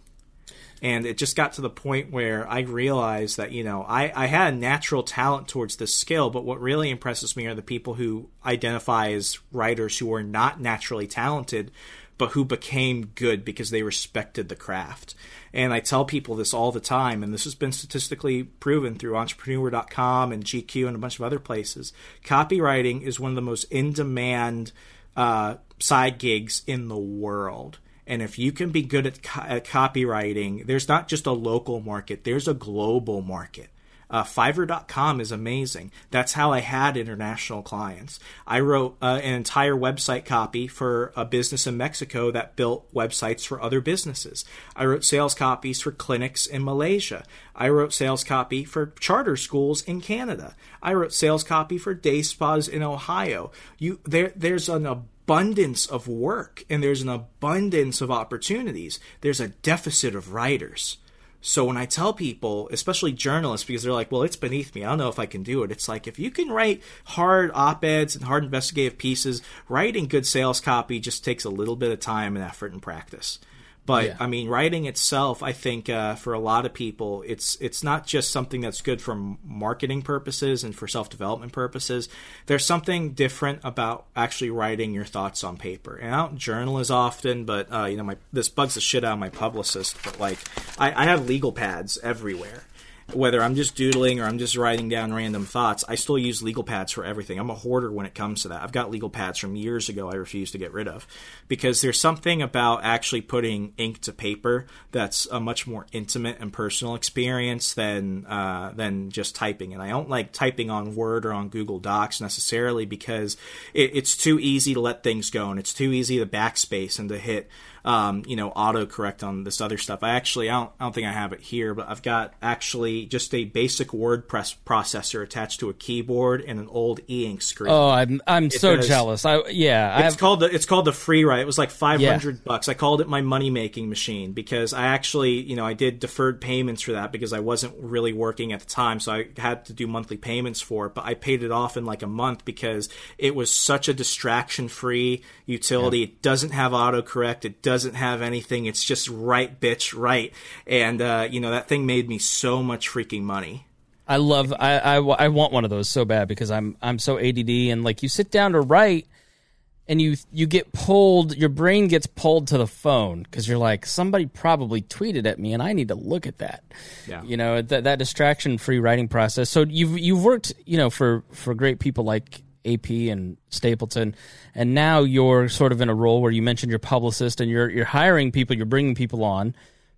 and it just got to the point where I realized that you know I, I had a natural talent towards this skill, but what really impresses me are the people who identify as writers who are not naturally talented, but who became good because they respected the craft. And I tell people this all the time, and this has been statistically proven through Entrepreneur.com and GQ and a bunch of other places. Copywriting is one of the most in demand uh, side gigs in the world and if you can be good at, co- at copywriting, there's not just a local market, there's a global market. Uh, Fiverr.com is amazing. That's how I had international clients. I wrote uh, an entire website copy for a business in Mexico that built websites for other businesses. I wrote sales copies for clinics in Malaysia. I wrote sales copy for charter schools in Canada. I wrote sales copy for day spas in Ohio. You there there's an abundance of work and there's an abundance of opportunities. There's a deficit of writers. So when I tell people, especially journalists, because they're like, well, it's beneath me. I don't know if I can do it. It's like, if you can write hard op eds and hard investigative pieces, writing good sales copy just takes a little bit of time and effort and practice. But Yeah. I mean, writing itself, I think uh, for a lot of people, it's it's not just something that's good for marketing purposes and for self development purposes. There's something different about actually writing your thoughts on paper. And I don't journal as often, but uh, you know, my this bugs the shit out of my publicist. But like, I, I have legal pads everywhere. Whether I'm just doodling or I'm just writing down random thoughts, I still use legal pads for everything. I'm a hoarder when it comes to that. I've got legal pads from years ago I refuse to get rid of because there's something about actually putting ink to paper that's a much more intimate and personal experience than uh, than just typing. And I don't like typing on Word or on Google Docs necessarily because it, it's too easy to let things go and it's too easy to backspace and to hit um, you know, autocorrect on this other stuff. I actually, I don't, I don't think I have it here, but I've got actually just a basic WordPress processor attached to a keyboard and an old e-ink screen. Oh, I'm I'm so does. jealous. I yeah, It's have, called the it's called the Freewrite. It was like five hundred bucks. I called it my money making machine because I actually you know I did deferred payments for that because I wasn't really working at the time, so I had to do monthly payments for it. But I paid it off in like a month because it was such a distraction free utility. It doesn't have autocorrect. It doesn't have anything. It's just right, bitch, right. And uh, you know that thing made me so much freaking money. I love I, I I want one of those so bad because I'm I'm so ADD and like you sit down to write and you you get pulled your brain gets pulled to the phone because you're like somebody probably tweeted at me and I need to look at that. Yeah. You know that that distraction free writing process. So you've you've worked you know for for great people like AP and Stapleton, and now you're sort of in a role where you mentioned your publicist and you're you're hiring people, you're bringing people on.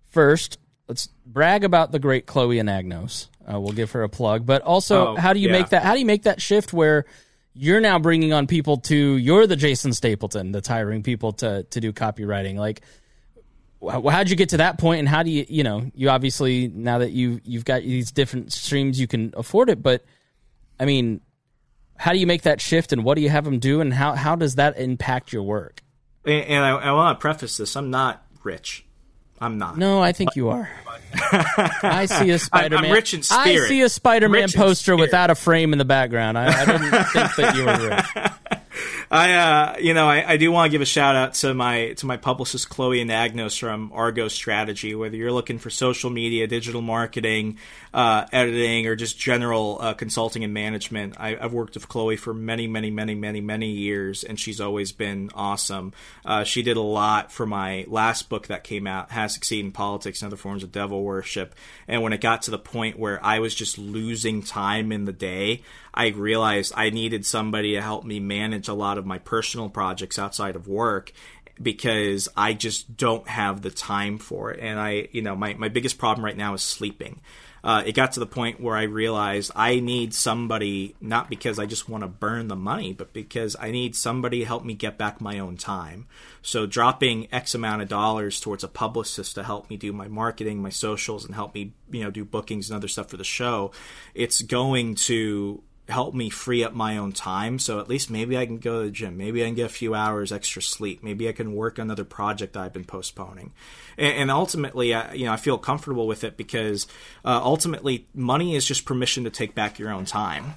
First, let's brag about the great Chloe Anagnos. Uh, we'll give her a plug, but also, Oh, how do you yeah. make that? How do you make that shift where you're now bringing on people to you're the Jason Stapleton that's hiring people to to do copywriting? Like, how'd you get to that point, and how do you you know you obviously now that you you've got these different streams you can afford it, but I mean, how do you make that shift, and what do you have them do, and how how does that impact your work? And, and I, I want to preface this: I'm not rich. I'm not. No, I think you are. *laughs* I see a Spider-Man. I'm rich in spirit. I see a Spider-Man poster without a frame in the background. I, I didn't think that you were rich. *laughs* I, uh, you know, I, I do want to give a shout out to my to my publicist Chloe Anagnos from Argo Strategy. Whether you're looking for social media, digital marketing, uh, editing, or just general uh, consulting and management, I, I've worked with Chloe for many, many, many, many, many years, and she's always been awesome. Uh, she did a lot for my last book that came out, "How to Succeed in Politics and Other Forms of Devil Worship." And when it got to the point where I was just losing time in the day, I realized I needed somebody to help me manage a lot of my personal projects outside of work because I just don't have the time for it. And I, you know, my, my biggest problem right now is sleeping. Uh, it got to the point where I realized I need somebody, not because I just want to burn the money, but because I need somebody to help me get back my own time. So dropping X amount of dollars towards a publicist to help me do my marketing, my socials, and help me, you know, do bookings and other stuff for the show, it's going to help me free up my own time. So at least maybe I can go to the gym. Maybe I can get a few hours extra sleep. Maybe I can work another project I've been postponing. And, and ultimately, I, you know, I feel comfortable with it because uh, ultimately, money is just permission to take back your own time.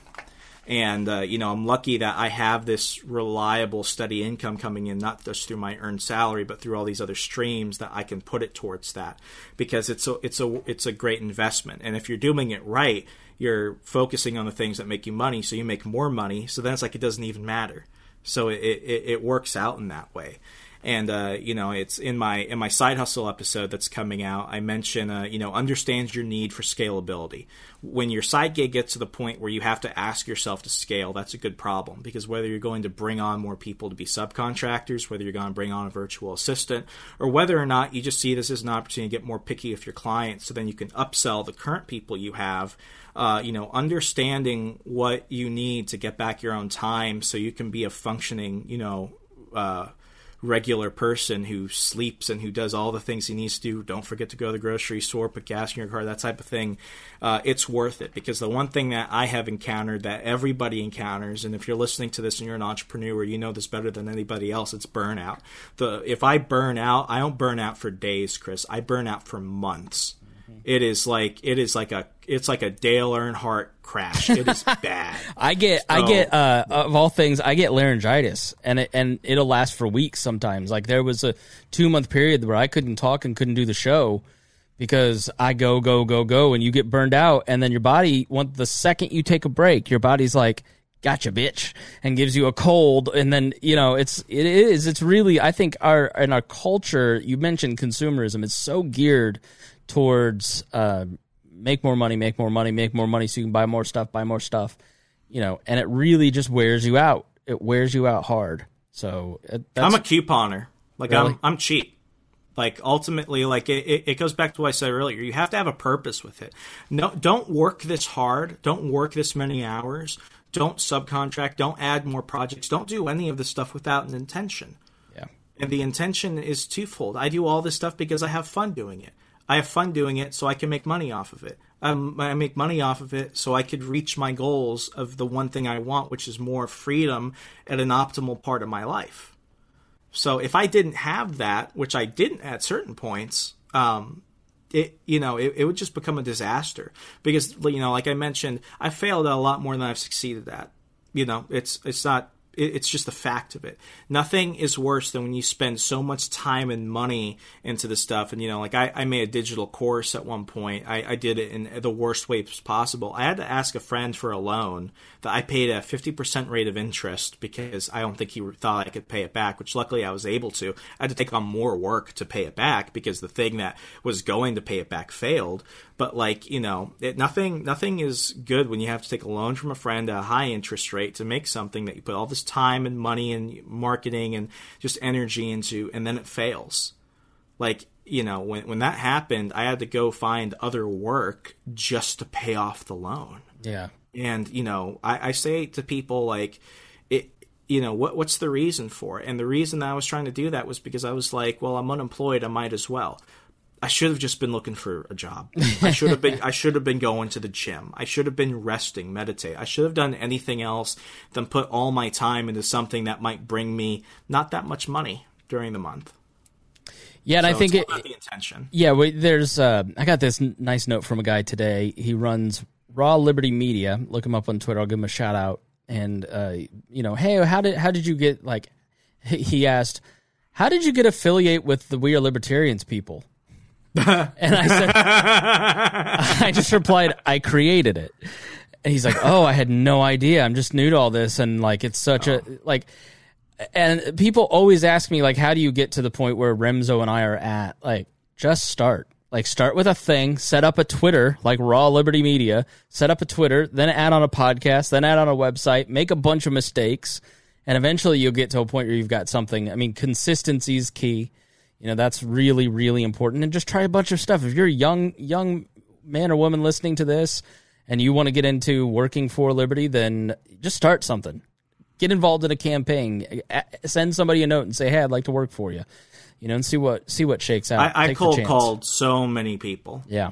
And uh, you know, I'm lucky that I have this reliable, steady income coming in, not just through my earned salary, but through all these other streams that I can put it towards that, because it's a it's a it's a great investment. And if you're doing it right, you're focusing on the things that make you money, so you make more money. So then it's like it doesn't even matter. So it it, it works out in that way. And uh, you know, it's in my in my side hustle episode that's coming out. I mention uh, you know understands your need for scalability. When your side gig gets to the point where you have to ask yourself to scale, that's a good problem because whether you're going to bring on more people to be subcontractors, whether you're going to bring on a virtual assistant, or whether or not you just see this as an opportunity to get more picky with your clients, so then you can upsell the current people you have uh, you know, understanding what you need to get back your own time so you can be a functioning, you know, uh, regular person who sleeps and who does all the things he needs to do. Don't forget to go to the grocery store, put gas in your car, that type of thing. Uh, it's worth it because the one thing that I have encountered that everybody encounters, and if you're listening to this and you're an entrepreneur, you know this better than anybody else. It's burnout. The if I burn out, I don't burn out for days, Chris. I burn out for months. It is like it is like a it's like a Dale Earnhardt crash. It is *laughs* bad. I get so, I get uh, of all things I get laryngitis and it, and it'll last for weeks sometimes. Like there was a 2 month period where I couldn't talk and couldn't do the show because I go go go go and you get burned out and then your body want the second you take a break your body's like gotcha bitch and gives you a cold and then you know it's it is it's really I think our in our culture you mentioned consumerism it's so geared towards uh, make more money, make more money, make more money so you can buy more stuff, buy more stuff, you know, and it really just wears you out. It wears you out hard. So uh, I'm a couponer. Like really? I'm I'm cheap. Like ultimately, like it, it goes back to what I said earlier. You have to have a purpose with it. No, don't work this hard. Don't work this many hours. Don't subcontract. Don't add more projects. Don't do any of this stuff without an intention. Yeah. And the intention is twofold. I do all this stuff because I have fun doing it. I have fun doing it, so I can make money off of it. Um, I make money off of it, so I could reach my goals of the one thing I want, which is more freedom at an optimal part of my life. So if I didn't have that, which I didn't at certain points, um, it you know it, it would just become a disaster because you know like I mentioned, I failed at a lot more than I've succeeded at. You know, it's it's not it's just the fact of it. Nothing is worse than when you spend so much time and money into the stuff. And you know, like I, I made a digital course at one point. I, I did it in the worst ways possible. I had to ask a friend for a loan that I paid a fifty percent rate of interest because I don't think he thought I could pay it back. Which luckily I was able to. I had to take on more work to pay it back because the thing that was going to pay it back failed. But like you know, it, nothing nothing is good when you have to take a loan from a friend at a high interest rate to make something that you put all this time and money and marketing and just energy into, and then it fails. Like you know, when when that happened, I had to go find other work just to pay off the loan. Yeah, and you know, I, I say to people like it you know what what's the reason for it and the reason i was trying to do that was because i was like well i'm unemployed i might as well I should have just been looking for a job. *laughs* I should have been I should have been going to the gym. I should have been resting, meditate. I should have done anything else than put all my time into something that might bring me not that much money during the month. Yeah, and so I think it, the intention. Yeah, wait, there's uh, I got this n- nice note from a guy today. He runs Raw Liberty Media. Look him up on Twitter. I'll give him a shout out. And uh, you know, hey, how did how did you get like? He asked, how did you get affiliate with the We Are Libertarians people? *laughs* and I said, *laughs* I just replied, I created it. And he's like, Oh, I had no idea. I'm just new to all this. And like, it's such oh. a, like, and people always ask me, like, how do you get to the point where Remso and I are at? Like, just start. Like, start with a thing, set up a Twitter, like Raw Liberty Media, set up a Twitter, then add on a podcast, then add on a website, make a bunch of mistakes, and eventually you'll get to a point where you've got something. I mean, consistency is key you know, that's really, really important. And just try a bunch of stuff. If you're a young, young man or woman listening to this and you want to get into working for liberty, then just start something. Get involved in a campaign. Send somebody a note and say, "Hey, I'd like to work for you." You know, and see what see what shakes out. I, I cold called so many people. Yeah,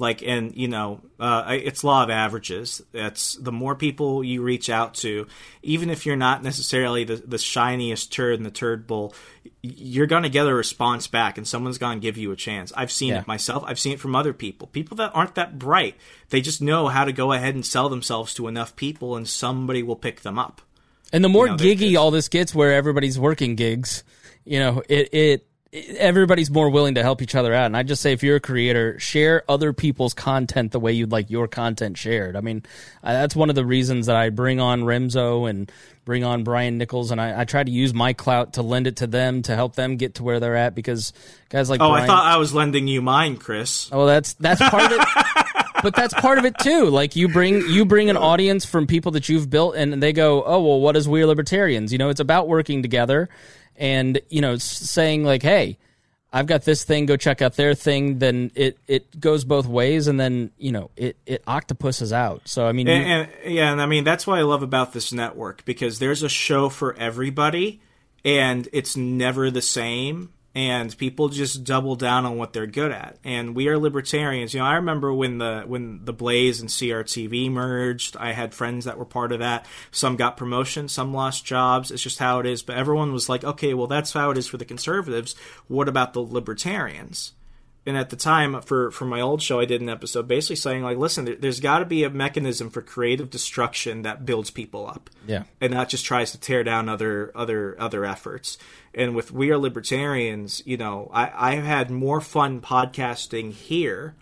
like and you know uh, it's law of averages. It's the more people you reach out to even if you're not necessarily the, the shiniest turd in the turd bowl you're going to get a response back and someone's going to give you a chance. I've seen yeah. it myself. I've seen it from other people. People that aren't that bright they just know how to go ahead and sell themselves to enough people and somebody will pick them up. And the more you know, giggy all this gets where everybody's working gigs you know it it everybody's more willing to help each other out. And I just say, if you're a creator, share other people's content the way you'd like your content shared. I mean, I, that's one of the reasons that I bring on Remso and bring on Brian Nichols, and I, I, try to use my clout to lend it to them to help them get to where they're at. Because guys like oh, Brian, I thought I was lending you mine, Chris. Oh, that's that's part of it. *laughs* but that's part of it too. Like you bring you bring an audience from people that you've built, and they go, "Oh, well, what is We Are Libertarians?" You know, it's about working together, and you know, saying like, "Hey, I've got this thing. Go check out their thing." Then it it goes both ways, and then you know, it it octopuses out. So I mean, and, and yeah, and I mean that's what I love about this network because there's a show for everybody, and it's never the same and people just double down on what they're good at. And we are libertarians. You know, I remember when the when the Blaze and CRTV merged. I had friends that were part of that. Some got promotions, some lost jobs. It's just how it is. But everyone was like, okay, well, that's how it is for the conservatives. What about the libertarians? And at the time for for my old show i did an episode basically saying like listen there, has got to be a mechanism for creative destruction that builds people up. Yeah. And not just tries to tear down other other other efforts. And with we are libertarians you know i i've had more fun podcasting here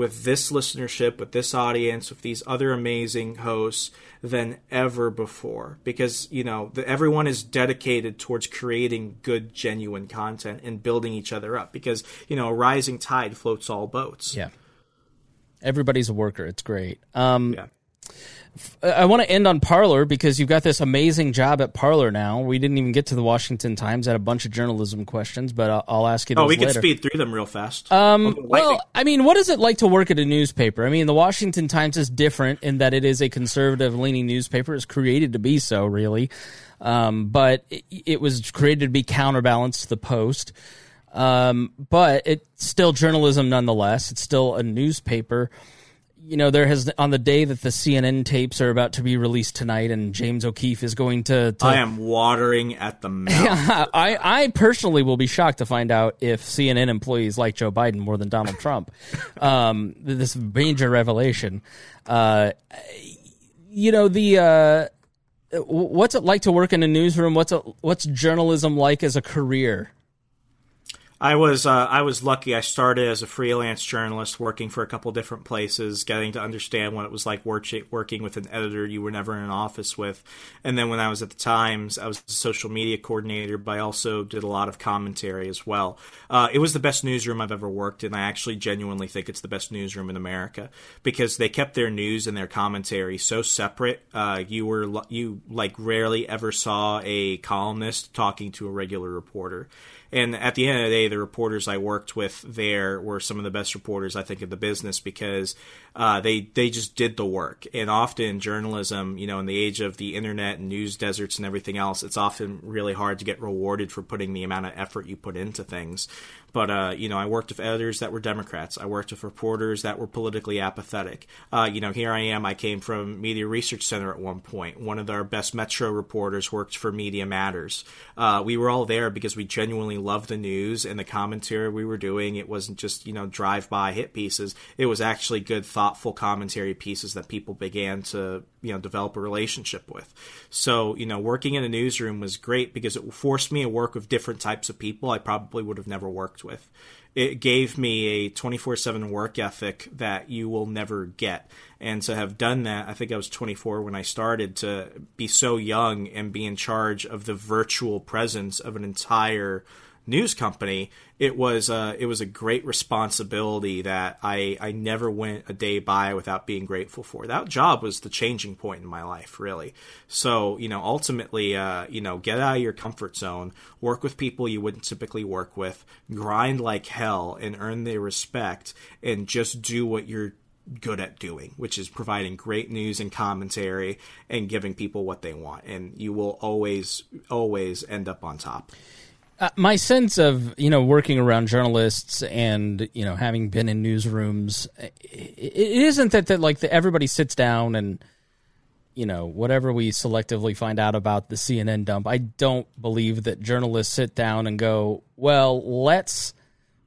with this listenership, with this audience, with these other amazing hosts than ever before. Because, you know, the, everyone is dedicated towards creating good, genuine content and building each other up. Because, you know, a rising tide floats all boats. Yeah. Everybody's a worker. It's great. Um, yeah. I want to end on Parler because you've got this amazing job at Parler now. We didn't even get to the Washington Times. I had a bunch of journalism questions, but I'll, I'll ask you. oh, we can speed through them real fast. Um, well, I mean, what is it like to work at a newspaper? I mean, the Washington Times is different in that it is a conservative-leaning newspaper. It's created to be so, really, um, but it, it, was created to be counterbalanced to the Post. Um, but it's still journalism nonetheless. It's still a newspaper you know, there has on the day that the CNN tapes are about to be released tonight, and James O'Keefe is going to. to I am watering at the *laughs* mouth. I, I personally will be shocked to find out if CNN employees like Joe Biden more than Donald Trump. *laughs* um, this major revelation. Uh, you know the. Uh, what's it like to work in a newsroom? What's what's journalism like as a career? I was uh, I was lucky. I started as a freelance journalist, working for a couple different places, getting to understand what it was like work, working with an editor you were never in an office with. And then when I was at the Times, I was a social media coordinator, but I also did a lot of commentary as well. Uh, it was the best newsroom I've ever worked in. I actually genuinely think it's the best newsroom in America because they kept their news and their commentary so separate. Uh, you were you like rarely ever saw a columnist talking to a regular reporter and at the end of the day, the reporters I worked with there were some of the best reporters I think in the business because uh, they they just did the work. And often journalism, you know, in the age of the internet and news deserts and everything else, it's often really hard to get rewarded for putting the amount of effort you put into things. But uh, you know, I worked with editors that were Democrats. I worked with reporters that were politically apathetic. Uh, you know, here I am. I came from Media Research Center at one point. One of our best Metro reporters worked for Media Matters. Uh, we were all there because we genuinely loved the news and the commentary we were doing. It wasn't just you know drive-by hit pieces. It was actually good, thoughtful commentary pieces that people began to you know develop a relationship with. So you know, working in a newsroom was great because it forced me to work with different types of people I probably would have never worked with. It gave me a 24 7 work ethic that you will never get. And to have done that, I think I was 24 when I started, to be so young and be in charge of the virtual presence of an entire news company, it was uh, it was a great responsibility that I I never went a day by without being grateful for. That job was the changing point in my life, really. So you know, ultimately, uh, you know, get out of your comfort zone, work with people you wouldn't typically work with, grind like hell, and earn their respect, and just do what you're good at doing, which is providing great news and commentary and giving people what they want. And you will always, always end up on top. Uh, my sense of you know working around journalists and you know having been in newsrooms, it, it isn't that that like the, everybody sits down and you know whatever we selectively find out about the CNN dump. I don't believe that journalists sit down and go, well, let's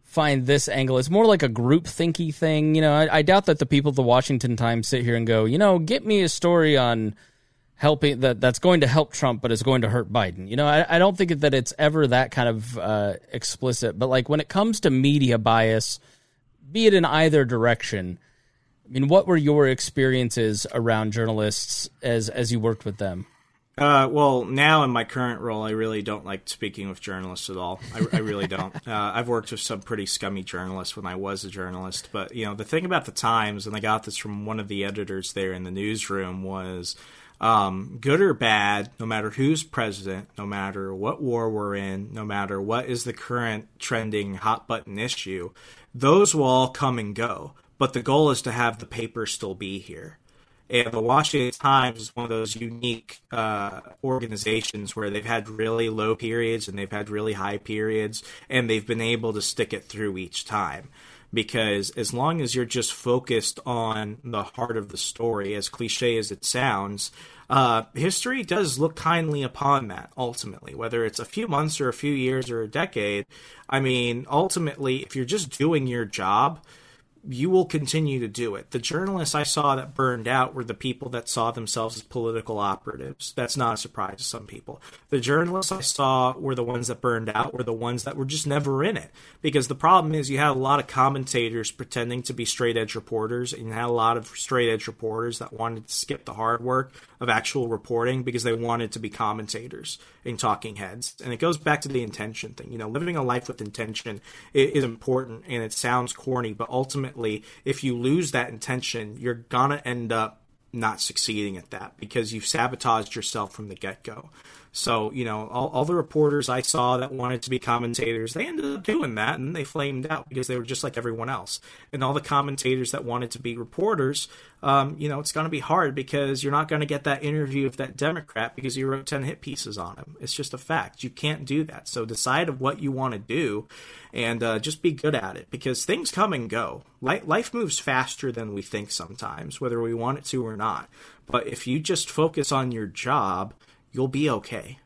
find this angle. It's more like a group thinky thing. You know, I, I doubt that the people at the Washington Times sit here and go, you know, get me a story on helping that that's going to help Trump, but is going to hurt Biden. You know, I, I don't think that it's ever that kind of uh, explicit. But like when it comes to media bias, be it in either direction, I mean, what were your experiences around journalists as as you worked with them? Uh, well, now in my current role, I really don't like speaking with journalists at all. I, I really don't. *laughs* Uh, I've worked with some pretty scummy journalists when I was a journalist, but you know the thing about the Times, and I got this from one of the editors there in the newsroom, was um, good or bad, no matter who's president, no matter what war we're in, no matter what is the current trending hot button issue, those will all come and go. But the goal is to have the paper still be here. And the Washington Times is one of those unique uh, organizations where they've had really low periods and they've had really high periods, and they've been able to stick it through each time. Because as long as you're just focused on the heart of the story, as cliche as it sounds, uh, history does look kindly upon that ultimately, whether it's a few months or a few years or a decade. I mean, ultimately, if you're just doing your job, you will continue to do it. The journalists I saw that burned out were the people that saw themselves as political operatives. That's not a surprise to some people. The journalists I saw were the ones that burned out, were the ones that were just never in it. Because the problem is you had a lot of commentators pretending to be straight edge reporters, and you had a lot of straight edge reporters that wanted to skip the hard work of actual reporting because they wanted to be commentators and talking heads. And it goes back to the intention thing. You know, living a life with intention is important and it sounds corny, but ultimately if you lose that intention, you're gonna end up not succeeding at that because you've sabotaged yourself from the get go. So, you know, all, all, the reporters I saw that wanted to be commentators, they ended up doing that and they flamed out because they were just like everyone else. And all the commentators that wanted to be reporters, um, you know, it's going to be hard because you're not going to get that interview with that Democrat because you wrote 10 hit pieces on him. It's just a fact. You can't do that. So decide of what you want to do and uh, just be good at it because things come and go. Life moves faster than we think sometimes, whether we want it to or not. But if you just focus on your job, you'll be okay.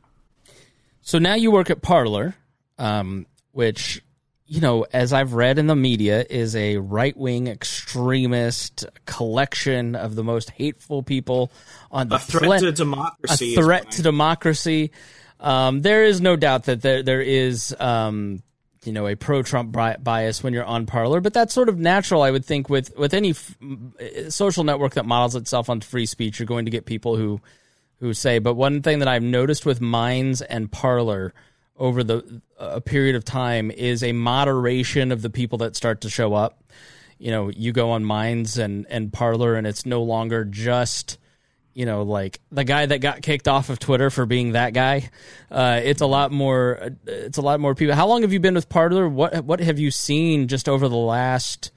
So now you work at Parler, um, which you know, as I've read in the media, is a right wing extremist collection of the most hateful people on the a threat to democracy. A threat to democracy. Um, there is no doubt that there there is um, you know a pro Trump bias when you're on Parler, but that's sort of natural, I would think. With with any f- social network that models itself on free speech, you're going to get people who who say. But one thing that I've noticed with Minds and Parler over the a period of time is a moderation of the people that start to show up. You know, you go on Minds and and Parler, and it's no longer just you know like the guy that got kicked off of Twitter for being that guy. Uh, it's a lot more. It's a lot more people. How long have you been with Parler? What what have you seen just over the last?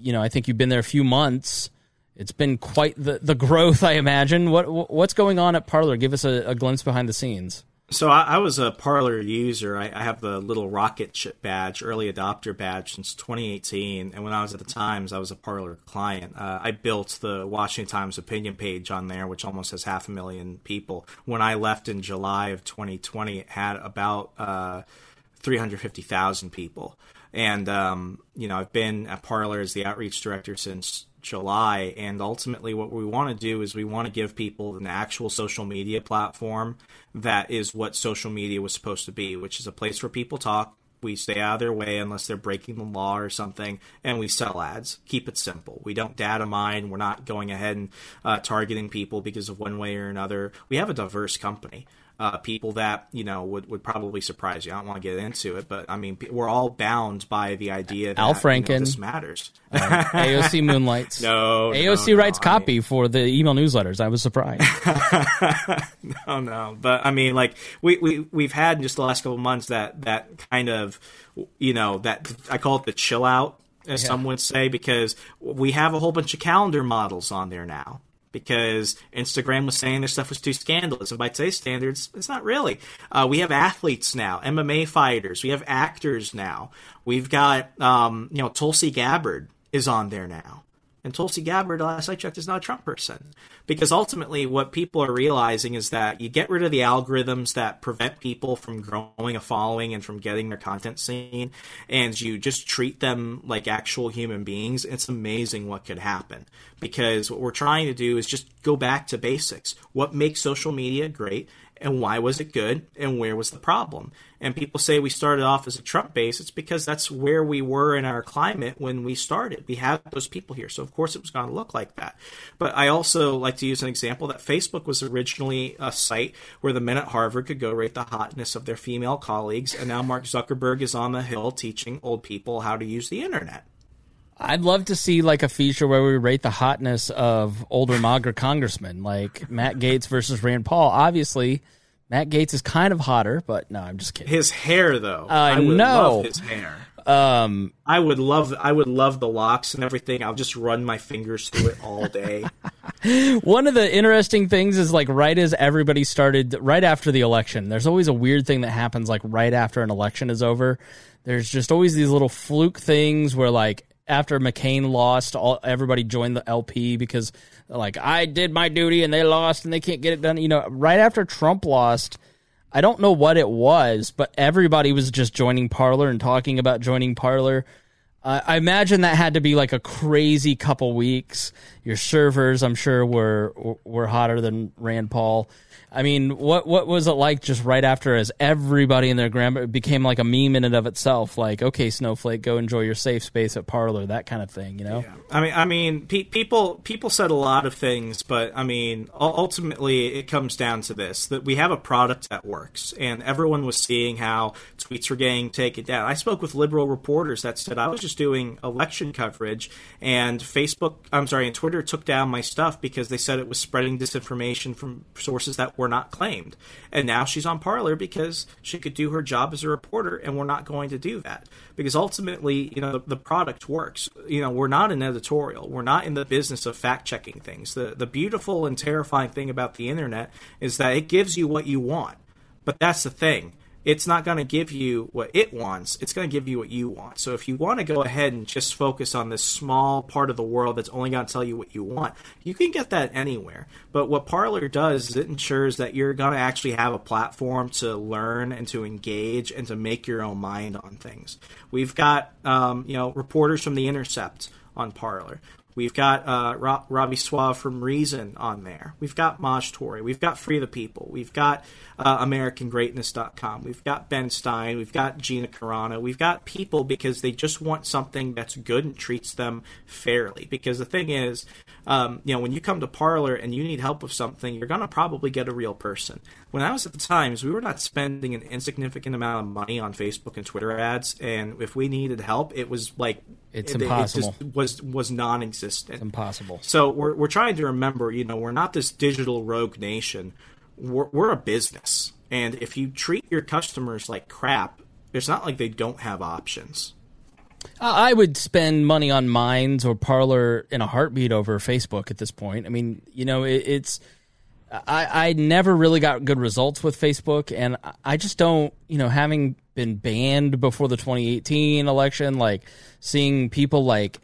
You know, I think you've been there a few months it's been quite the, the growth, I imagine. What what's going on at Parler? Give us a, a glimpse behind the scenes. So I, I was a Parler user. I, I, have the little rocket chip badge, early adopter badge, since 2018. And when I was at the Times, I was a Parler client. Uh, I built the Washington Times opinion page on there, which almost has half a million people. When I left in July of 2020, it had about uh, 350,000 people. And um, you know, I've been at Parler as the outreach director since July. And ultimately, what we want to do is we want to give people an actual social media platform that is what social media was supposed to be, which is a place where people talk. We stay out of their way unless they're breaking the law or something, and we sell ads. Keep it simple. We don't data mine. We're not going ahead and uh, targeting people because of one way or another. We have a diverse company uh, people that you know would, would probably surprise you. I don't want to get into it, but I mean we're all bound by the idea that Al Franken you know, this matters. uh, AOC *laughs* moonlights. No, AOC no, writes no, copy I mean, for the email newsletters. I was surprised. *laughs* no, no, but I mean like we we we've had in just the last couple months that that kind of you know that I call it the chill out as yeah. some would say because we have a whole bunch of calendar models on there now because Instagram was saying their stuff was too scandalous. And by today's standards, it's not really. Uh, we have athletes now, MMA fighters. We have actors now. We've got, um, you know, Tulsi Gabbard is on there now. And Tulsi Gabbard, last I checked, is not a Trump person. Because ultimately, what people are realizing is that you get rid of the algorithms that prevent people from growing a following and from getting their content seen, and you just treat them like actual human beings. It's amazing what could happen. Because what we're trying to do is just go back to basics. What makes social media great? And why was it good and where was the problem? And people say we started off as a trump base. It's because that's where we were in our climate when we started. We have those people here. So of course it was going to look like that. But i also like to use an example that facebook was originally a site where the men at harvard could go rate the hotness of their female colleagues. And now mark zuckerberg is on the hill teaching old people how to use the internet I'd love to see like a feature where we rate the hotness of older MAGA congressmen, like Matt Gaetz versus Rand Paul. Obviously, Matt Gaetz is kind of hotter, but no, I'm just kidding. His hair, though, I, I would know. love his hair. Um, I would love, I would love the locks and everything. I'll just run my fingers through it all day. *laughs* One of the interesting things is like right as everybody started, right after the election, there's always a weird thing that happens like right after an election is over. There's just always these little fluke things where like after McCain lost, all everybody joined the LP because like I did my duty and they lost and they can't get it done. You know, right after Trump lost, I don't know what it was, but everybody was just joining Parler and talking about joining Parler. Uh, I imagine that had to be like a crazy couple weeks. Your servers, I'm sure, were were hotter than Rand Paul. I mean, what what was it like just right after as everybody in their grandma became like a meme in and of itself? Like, okay, Snowflake, go enjoy your safe space at Parler, that kind of thing, you know? Yeah. I mean, I mean, pe- people people said a lot of things, but I mean, ultimately, it comes down to this: that we have a product that works, and everyone was seeing how tweets were getting taken down. I spoke with liberal reporters that said I was just doing election coverage, and Facebook, I'm sorry, and Twitter took down my stuff because they said it was spreading disinformation from sources that were not claimed. And now she's on Parler because she could do her job as a reporter, and we're not going to do that because ultimately, you know, the, the product works. You know, we're not an editorial. We're not in the business of fact checking things. The the beautiful and terrifying thing about the internet is that it gives you what you want. But that's the thing it's not going to give you what it wants. It's going to give you what you want. So if you want to go ahead and just focus on this small part of the world that's only going to tell you what you want, you can get that anywhere. But what Parler does is it ensures that you're going to actually have a platform to learn and to engage and to make your own mind on things. We've got, um, you know, reporters from The Intercept on Parler. We've got uh, Rob- Robby Soave from Reason on there. We've got Maj Toure. We've got Free the People. We've got uh, AmericanGreatness.com. We've got Ben Stein. We've got Gina Carano. We've got people because they just want something that's good and treats them fairly. Because the thing is, um, you know, when you come to Parler and you need help with something, you're going to probably get a real person. When I was at the Times, we were not spending an insignificant amount of money on Facebook and Twitter ads. And if we needed help, it was like it's it, impossible. It just was was non-existent. It's impossible. So we're we're trying to remember, you know, we're not this digital rogue nation. We're, we're a business, and if you treat your customers like crap, it's not like they don't have options. I would spend money on Minds or Parler in a heartbeat over Facebook at this point. I mean, you know, it, it's. I, I never really got good results with Facebook, and I just don't, you know, having been banned before the 2018 election, like seeing people like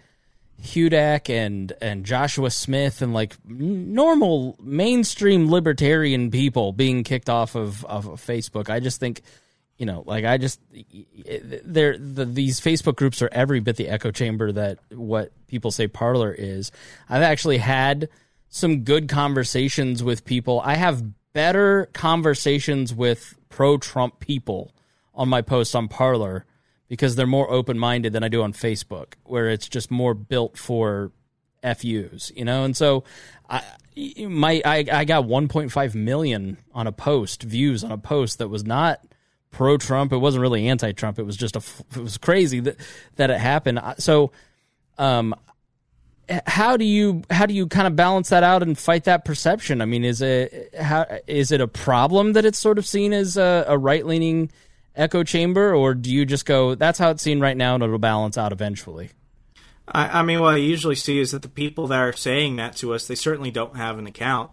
Hudak and and Joshua Smith and like normal mainstream libertarian people being kicked off of, of Facebook. I just think, you know, like I just they're the, these Facebook groups are every bit the echo chamber that what people say Parler is. I've actually had some good conversations with people. I have better conversations with pro Trump people on my post on Parler because they're more open minded than I do on Facebook, where it's just more built for FUs, you know? And so I my I, I got 1.5 million on a post, views on a post that was not pro Trump. It wasn't really anti Trump. It was just a it was crazy that that it happened. So um how do you how do you kind of balance that out and fight that perception? I mean, is it how is it a problem that it's sort of seen as a, a right leaning echo chamber, or do you just go that's how it's seen right now and it'll balance out eventually? I, I mean, what I usually see is that the people that are saying that to us, they certainly don't have an account.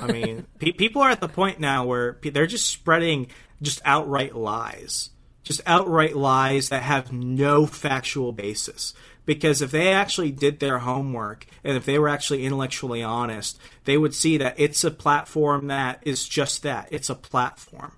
I mean, *laughs* pe- people are at the point now where pe- they're just spreading just outright lies, just outright lies that have no factual basis Because if they actually did their homework and if they were actually intellectually honest, they would see that it's a platform that is just that. It's a platform.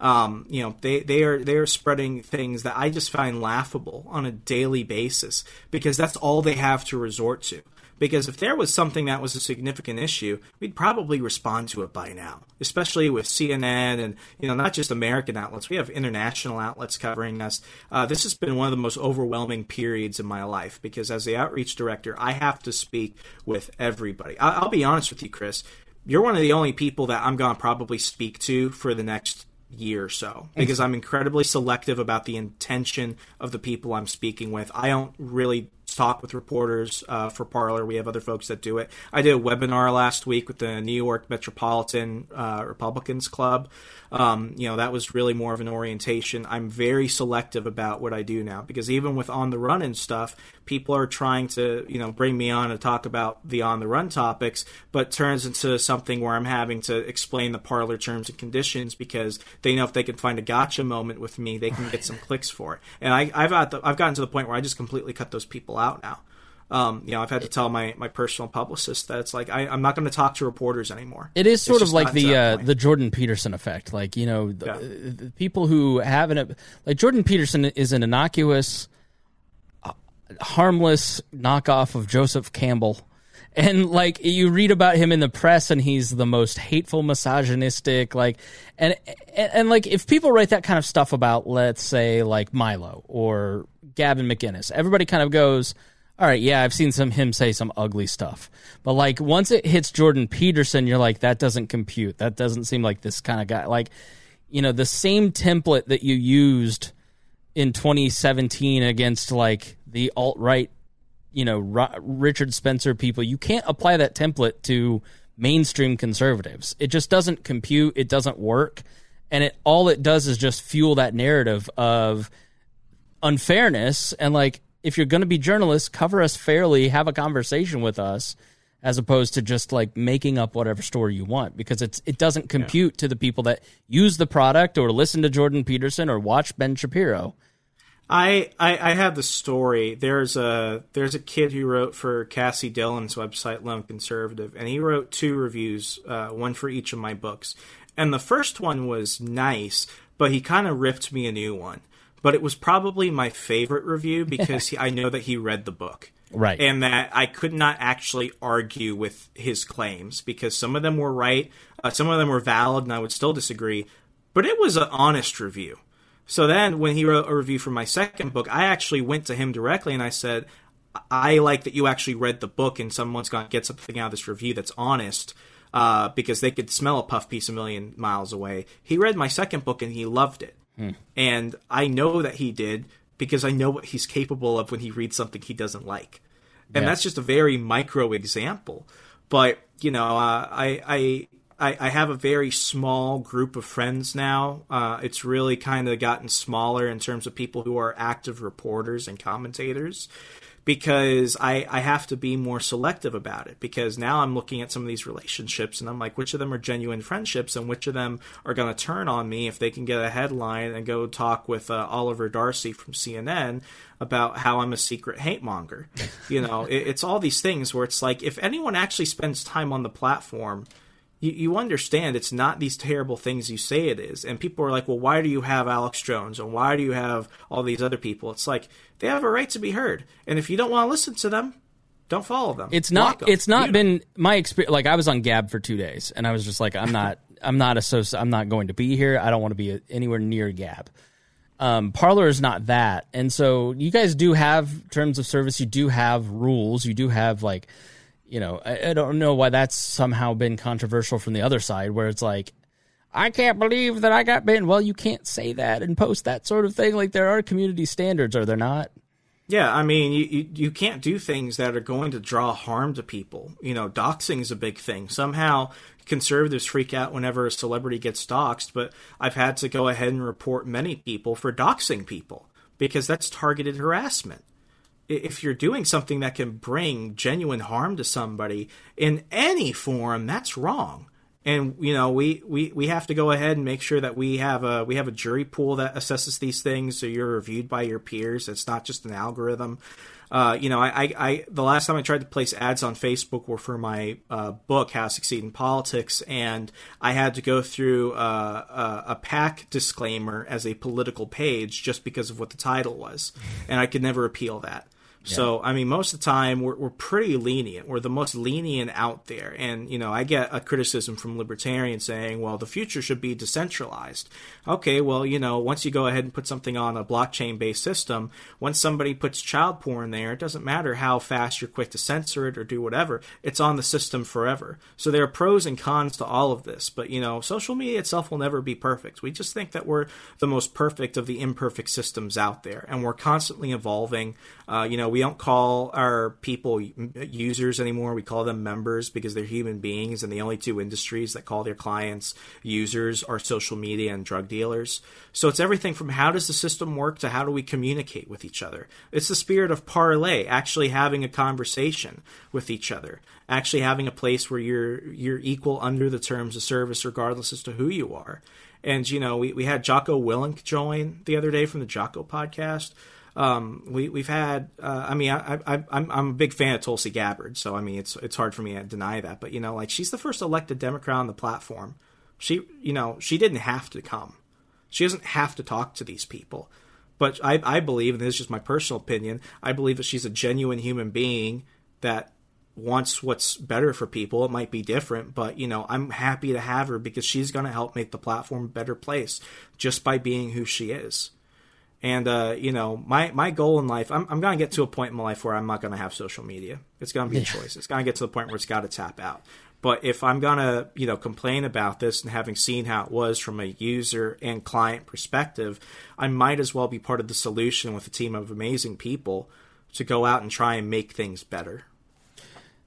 Um, you know, they, they are they are spreading things that I just find laughable on a daily basis because that's all they have to resort to. Because if there was something that was a significant issue, we'd probably respond to it by now. Especially with CNN and you know not just American outlets, we have international outlets covering us. Uh, this has been one of the most overwhelming periods in my life because as the outreach director, I have to speak with everybody. I- I'll be honest with you, Chris. You're one of the only people that I'm going to probably speak to for the next year or so because I'm incredibly selective about the intention of the people I'm speaking with. I don't really talk with reporters uh, for Parler. We have other folks that do it. I did a webinar last week with the New York Metropolitan uh, Republicans Club. Um, you know, that was really more of an orientation. I'm very selective about what I do now because even with on the run and stuff, people are trying to, you know, bring me on to talk about the on the run topics, but turns into something where I'm having to explain the Parler terms and conditions because they know if they can find a gotcha moment with me, they can get some clicks for it. And I, got the, I've gotten to the point where I just completely cut those people out now. Um, you know, I've had to tell my, my personal publicist that it's like I, I'm not going to talk to reporters anymore. It is It's sort of like the uh, the Jordan Peterson effect. Like you know, the, Yeah. the people who have an like Jordan Peterson is an innocuous, uh, harmless knockoff of Joseph Campbell. And like you read about him in the press, and he's the most hateful, misogynistic. Like, and, and and like if people write that kind of stuff about, let's say, like Milo or Gavin McInnes, everybody kind of goes, all right, yeah, I've seen some him say some ugly stuff. But like once it hits Jordan Peterson, you're like, that doesn't compute. That doesn't seem like this kind of guy. Like, you know, the same template that you used in 2017 against like the alt right, you know, Ro- Richard Spencer people, you can't apply that template to mainstream conservatives. It just doesn't compute. It doesn't work. And it all it does is just fuel that narrative of unfairness and like if you're going to be journalists cover us fairly have a conversation with us as opposed to just like making up whatever story you want because it's it doesn't compute to the people that use the product or listen to Jordan Peterson or watch Ben Shapiro. I, I I have the story. There's a there's a kid who wrote for Cassie Dillon's website, Lone Conservative, and he wrote two reviews, uh, one for each of my books. And the first one was nice, but he kind of ripped me a new one. But it was probably my favorite review *laughs* because he, I know that he read the book. Right. And that I could not actually argue with his claims because some of them were right, uh, some of them were valid, and I would still disagree. But it was an honest review. So then, when he wrote a review for my second book, I actually went to him directly and I said, I like that you actually read the book and someone's going to get something out of this review that's honest uh, because they could smell a puff piece a million miles away. He read my second book and he loved it. And I know that he did because I know what he's capable of when he reads something he doesn't like. And Yeah. that's just a very micro example. But, you know, uh, I, I, I, I have a very small group of friends now. Uh, it's really kind of gotten smaller in terms of people who are active reporters and commentators because I, I have to be more selective about it because now I'm looking at some of these relationships and I'm like, which of them are genuine friendships and which of them are going to turn on me if they can get a headline and go talk with uh, Oliver Darcy from CNN about how I'm a secret hate monger. You know, it, it's all these things where it's like, if anyone actually spends time on the platform, you, you understand it's not these terrible things you say it is. And people are like, well, why do you have Alex Jones and why do you have all these other people? It's like they have a right to be heard. And if you don't want to listen to them, don't follow them. It's not. not. 'em. It's not 'em. been my experience. Like I was on Gab for two days, and I was just like, I'm not. *laughs* I'm not associ- I'm not going to be here. I don't want to be anywhere near Gab. Um, Parler is not that, and so you guys do have terms of service. You do have rules. You do have like, you know, I, I don't know why that's somehow been controversial from the other side, where it's like, I can't believe that I got banned. Well, you can't say that and post that sort of thing. Like there are community standards, are there not? Yeah, I mean, you, you you can't do things that are going to draw harm to people. You know, doxing is a big thing. Somehow, conservatives freak out whenever a celebrity gets doxed, but I've had to go ahead and report many people for doxing people because that's targeted harassment. If you're doing something that can bring genuine harm to somebody in any form, that's wrong. and you know we, we we have to go ahead and make sure that we have a we have a jury pool that assesses these things so you're reviewed by your peers. It's not just an algorithm. Uh, you know I, I, I, the last time i tried to place ads on facebook were for my uh, book how to succeed in politics and i had to go through uh, a, a pac disclaimer as a political page just because of what the title was. And i could never appeal that so, I mean, most of the time we're, we're pretty lenient. We're the most lenient out there. And, you know, I get a criticism from libertarians saying, well, the future should be decentralized. Okay, well, you know, once you go ahead and put something on a blockchain based system, once somebody puts child porn there, it doesn't matter how fast you're quick to censor it or do whatever. It's on the system forever. So there are pros and cons to all of this. But, you know, social media itself will never be perfect. We just think that we're the most perfect of the imperfect systems out there. And we're constantly evolving. Uh, you know, we don't call our people users anymore. We call them members because they're human beings, and the only two industries that call their clients users are social media and drug dealers. So it's everything from how does the system work to how do we communicate with each other. It's the spirit of parlay, actually having a conversation with each other, actually having a place where you're you're equal under the terms of service, regardless as to who you are. And you know, we, we had Jocko Willink join the other day from the Jocko podcast um, we we've had. Uh, I mean, I, I I'm I'm a big fan of Tulsi Gabbard, so I mean, it's it's hard for me to deny that. But you know, like she's the first elected Democrat on the platform. She you know she didn't have to come. She doesn't have to talk to these people. But I I believe, and this is just my personal opinion, I believe that she's a genuine human being that wants what's better for people. It might be different, but you know, I'm happy to have her because she's going to help make the platform a better place just by being who she is. And uh, you know, my my goal in life, I'm I'm gonna get to a point in my life where I'm not gonna have social media. It's gonna be a choice. It's gonna get to the point where it's got to tap out. But if I'm gonna, you know, complain about this and having seen how it was from a user and client perspective, I might as well be part of the solution with a team of amazing people to go out and try and make things better.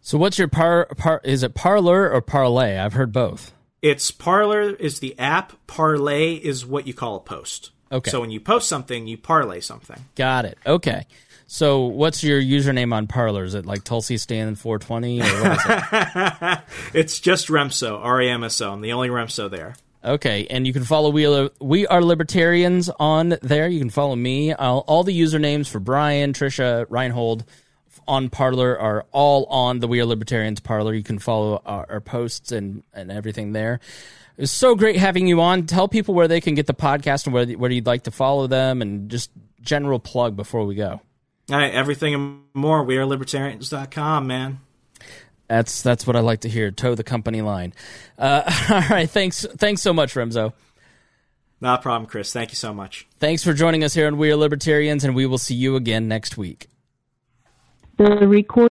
So, what's your par? par is it parlor or Parlay? I've heard both. It's parlor is the app. Parlay is what you call a post. Okay. So when you post something, you parlay something. Got it. Okay. So what's your username on Parler? Is it like Tulsi Stan 420 or what is it? *laughs* it's just Remso, R A M S O. I'm the only Remso there. Okay, and you can follow we are, we are libertarians on there. You can follow me. I'll, all the usernames for Brian, Trisha, Reinhold on Parler are all on the We Are Libertarians Parler. You can follow our, our posts and and everything there. It was so great having you on. Tell people where they can get the podcast and where where you'd like to follow them, and just general plug before we go. All right, everything and more. We are libertarians.com, man. That's that's what I like to hear. Toe the company line. Uh, *laughs* all right, thanks thanks so much, Remso. Not a problem, Chris. Thank you so much. Thanks for joining us here on We Are Libertarians, and we will see you again next week. The record.